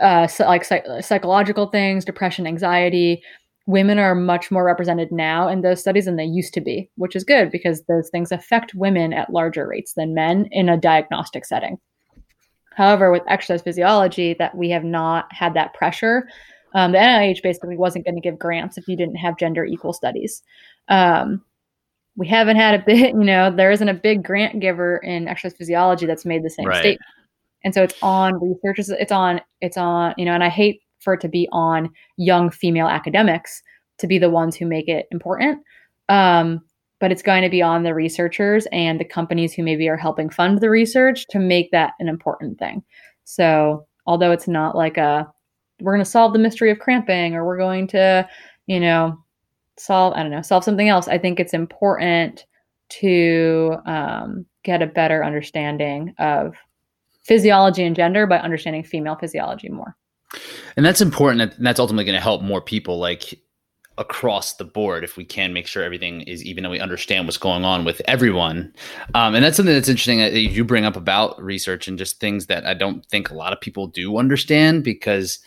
uh, so like psych- psychological things, depression, anxiety. Women are much more represented now in those studies than they used to be, which is good because those things affect women at larger rates than men in a diagnostic setting. However, with exercise physiology, that we have not had that pressure. Um, the NIH basically wasn't going to give grants if you didn't have gender equal studies. Um, we haven't had a bit, you know, there isn't a big grant giver in exercise physiology that's made the same Right. statement. And so it's on researchers, it's on, it's on, you know, and I hate for it to be on young female academics to be the ones who make it important. Um, but it's going to be on the researchers and the companies who maybe are helping fund the research to make that an important thing. So although it's not like a we're going to solve the mystery of cramping or we're going to, you know, solve I don't know, solve something else, I think it's important to um, get a better understanding of physiology and gender by understanding female physiology more. And that's important. And that's ultimately going to help more people like across the board if we can make sure everything is even though we understand what's going on with everyone. Um, and that's something that's interesting that you bring up about research and just things that I don't think a lot of people do understand because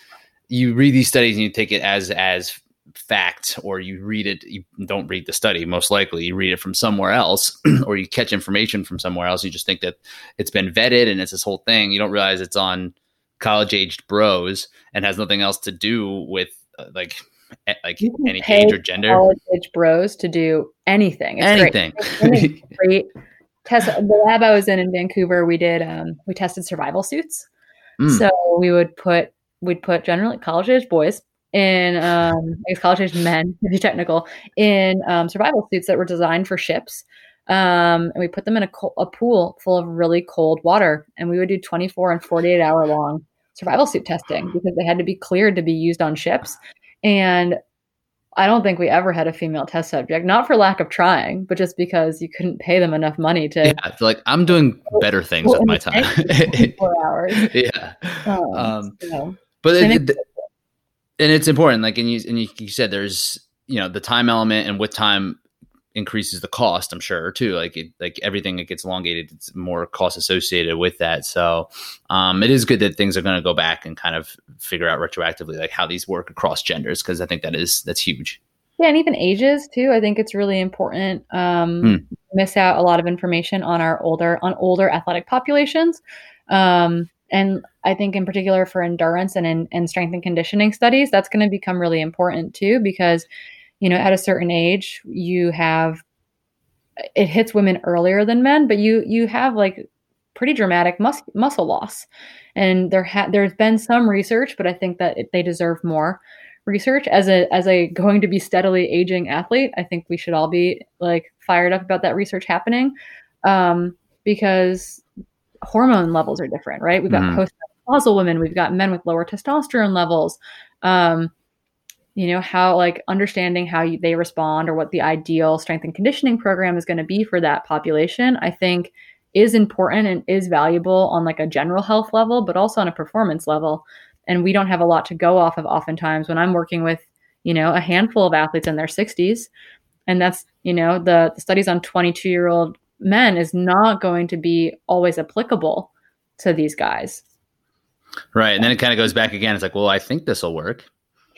you read these studies and you take it as as fact or you read it you don't read the study most likely you read it from somewhere else or you catch information from somewhere else you just think that it's been vetted and it's this whole thing you don't realize it's on college aged bros and has nothing else to do with uh, like like any age or gender College age bros to do anything. It's great. anything It's great. Test the lab I was in in Vancouver. We did um, we tested survival suits. Mm. So we would put we'd put generally college age boys in um, I guess college age men to be technical in um, survival suits that were designed for ships. Um, and we put them in a, co- a pool full of really cold water, and we would do 24 and 48 hour long survival suit testing because they had to be cleared to be used on ships. And I don't think we ever had a female test subject, not for lack of trying, but just because you couldn't pay them enough money to yeah I feel like i'm doing better things Well, with my time four hours. yeah Um, Um, so, but And it, it- and it's important like and you and you, you said there's you know the time element and with time increases the cost i'm sure too like it like everything that gets elongated it's more cost associated with that so um it is good that things are going to go back and kind of figure out retroactively like how these work across genders because i think that is that's huge yeah, and even ages too. I think it's really important. Um, Hmm. Miss out a lot of information on our older on older athletic populations, um, and I think in particular for endurance and in, and strength and conditioning studies, that's going to become really important too because you know at a certain age you have it hits women earlier than men, but you you have like pretty dramatic mus- muscle loss, and there ha- there's been some research, but I think that it, they deserve more research. As a as a going to be steadily aging athlete i think we should all be like fired up about that research happening um, because hormone levels are different right? We've got Mhm. postmenopausal women we've got men with lower testosterone levels um, you know how like understanding how you, they respond or what the ideal strength and conditioning program is going to be for that population i think is important and is valuable on like a general health level but also on a performance level. And we don't have a lot to go off of oftentimes when i'm working with you know a handful of athletes in their 60s and that's you know the, the studies on 22 year old men is not going to be always applicable to these guys. Right and then it kind of goes back again it's like well i think this will work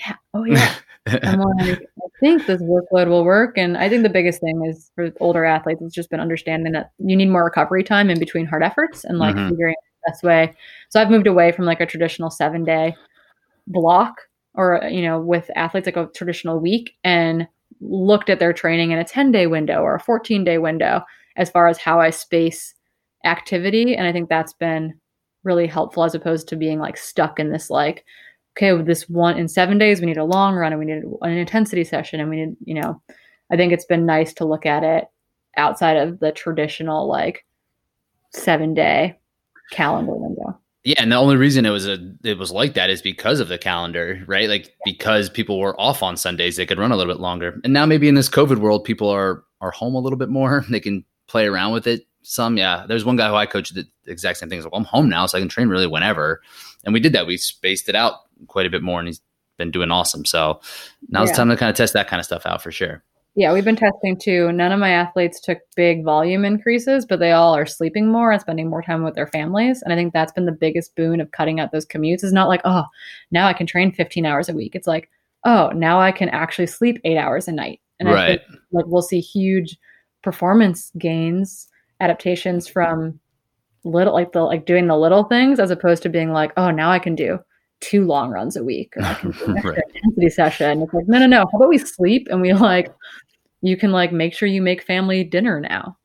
yeah oh yeah. I'm like i think this workload will work. And i think the biggest thing is for older athletes it's just been understanding that you need more recovery time in between hard efforts and like Mhm. figuring out the best way. So i've moved away from like a traditional seven day block or you know with athletes like a traditional week and looked at their training in a 10 day window or a 14 day window as far as how i space activity. And i think that's been really helpful as opposed to being like stuck in this like okay with this one in seven days we need a long run and we need an intensity session and we need you know i think it's been nice to look at it outside of the traditional like seven day calendar window Yeah, and the only reason it was a it was like that is because of the calendar, right? Like because people were off on Sundays, they could run a little bit longer. And now maybe in this COVID world, people are are home a little bit more. They can play around with it. Some, yeah. There's one guy who I coached the exact same thing. He's like, well, I'm home now, so I can train really whenever. And we did that. We spaced it out quite a bit more, and he's been doing awesome. So now it's Yeah. time to kind of test that kind of stuff out for sure. yeah we've been testing too none of my athletes took big volume increases but they all are sleeping more and spending more time with their families and i think that's been the biggest boon of cutting out those commutes is not like oh now i can train 15 hours a week it's like oh now i can actually sleep eight hours a night and I think like we'll see huge performance gains adaptations from little like the like doing the little things as opposed to being like oh now i can do two long runs a week or i can do an Right. intensity session it's like no no no how about we sleep and we like you can like make sure you make family dinner now.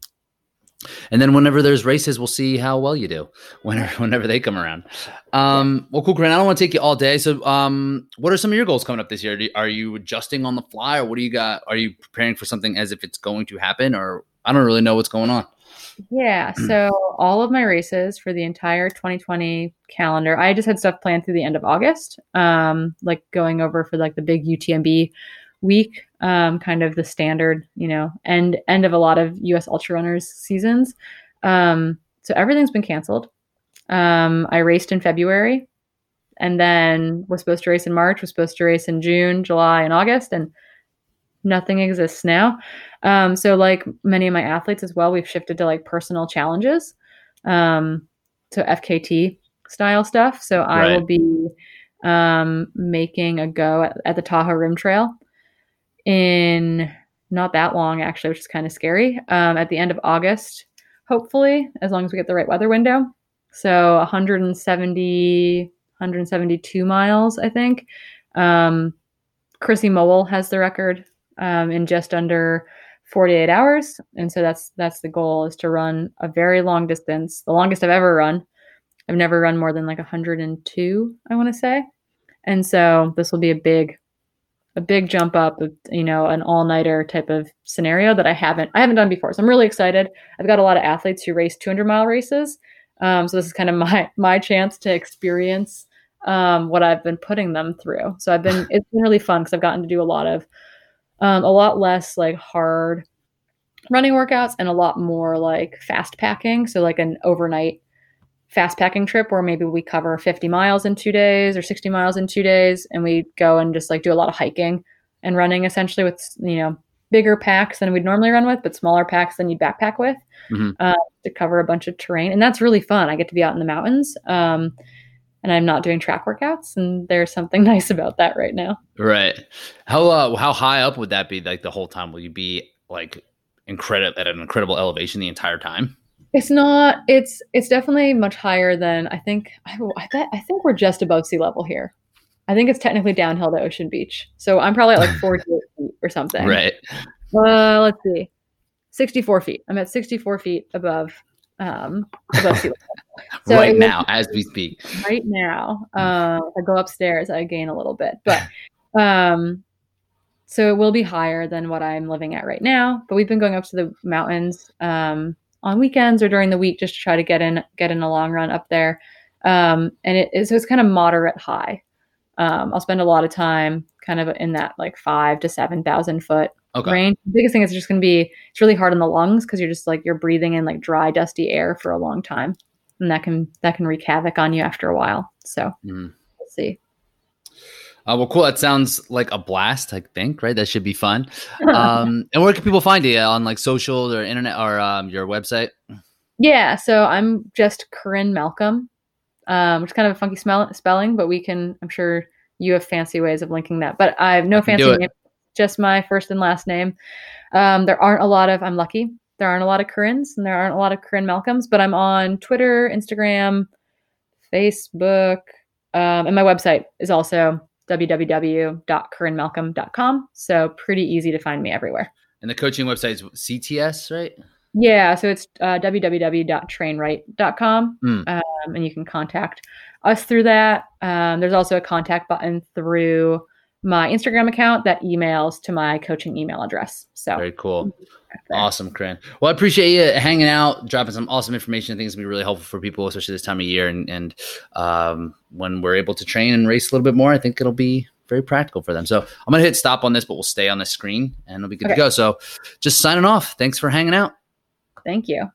And then whenever there's races, we'll see how well you do whenever whenever they come around. Um, well, cool, Corinne. I don't want to take you all day. So, um, what are some of your goals coming up this year? Are you adjusting on the fly, or what do you got? Are you preparing for something as if it's going to happen, or I don't really know what's going on. Yeah. So all of my races for the entire 2020 calendar, I just had stuff planned through the end of August, um, like going over for like the big UTMB week, um, kind of the standard, you know, end end of a lot of US ultra runners seasons. Um, so everything's been canceled. Um, I raced in February and then was supposed to race in March, was supposed to race in June, July, and August, and nothing exists now. Um, so like many of my athletes as well, we've shifted to like personal challenges. Um, so FKT style stuff. So I right. will be um, making a go at, at the Tahoe Rim Trail in not that long actually, which is kind of scary. Um, at the end of August, hopefully, as long as we get the right weather window. So 170, 172 miles, I think. Um, Krissy Moehl has the record um, in just under 48 hours. And so that's that's the goal is to run a very long distance, the longest I've ever run. I've never run more than like 102, I want to say. And so this will be a big a big jump up, you know, an all-nighter type of scenario that I haven't I haven't done before. So I'm really excited. I've got a lot of athletes who race 200 mile races. Um, so this is kind of my my chance to experience um, what I've been putting them through. So I've been it's been really fun because I've gotten to do a lot of um, a lot less like hard running workouts and a lot more like fast packing. So like an overnight fast packing trip where maybe we cover 50 miles in two days or 60 miles in two days and we go and just like do a lot of hiking and running essentially with you know bigger packs than we'd normally run with but smaller packs than you'd backpack with mm-hmm. uh, to cover a bunch of terrain and that's really fun i get to be out in the mountains um, and I'm not doing track workouts, and there's something nice about that right now. Right. How uh, how high up would that be? Like the whole time? Will you be like incredible at an incredible elevation the entire time? It's not. It's it's definitely much higher than I think. I, I bet. I think we're just above sea level here. I think it's technically downhill to Ocean Beach, so I'm probably at like 48 feet or something. Right. Uh, let's see, 64 feet. I'm at 64 feet above um, above sea level. So right now, as we speak. Right now, uh, if I go upstairs, I gain a little bit, but um, so it will be higher than what I'm living at right now. But we've been going up to the mountains um, on weekends or during the week just to try to get in get in a long run up there. Um, and it is so it's kind of moderate high. Um, I'll spend a lot of time kind of in that like five to seven thousand foot okay. range. The biggest thing is just going to be it's really hard on the lungs because you're just like you're breathing in like dry, dusty air for a long time and that can that can wreak havoc on you after a while. So mm. we'll see. Uh, well, cool. That sounds like a blast. I think, right? That should be fun. Um, and where can people find you on like social or internet or um, your website? Yeah, so I'm just Corinne Malcolm, um, which is kind of a funky smell- spelling, but we can. I'm sure you have fancy ways of linking that, but I have no I fancy name. Just my first and last name. Um, there aren't a lot of. I'm lucky there aren't a lot of Corinnes and there aren't a lot of Corinne Malcolms, but I'm on Twitter, Instagram, Facebook, um, and my website is also www.corinnemalcolm.com. So pretty easy to find me everywhere. And the coaching website is CTS, right? Yeah, so it's uh, www.trainright.com, mm. um, and you can contact us through that. Um, there's also a contact button through my Instagram account that emails to my coaching email address. So very cool. Awesome, Corinne. Well, I appreciate you hanging out, dropping some awesome information. I think it's gonna be really helpful for people, especially this time of year. And, and um, when we're able to train and race a little bit more, I think it'll be very practical for them. So I'm gonna hit stop on this, but we'll stay on the screen and it'll be good okay. to go. So just signing off. Thanks for hanging out. Thank you.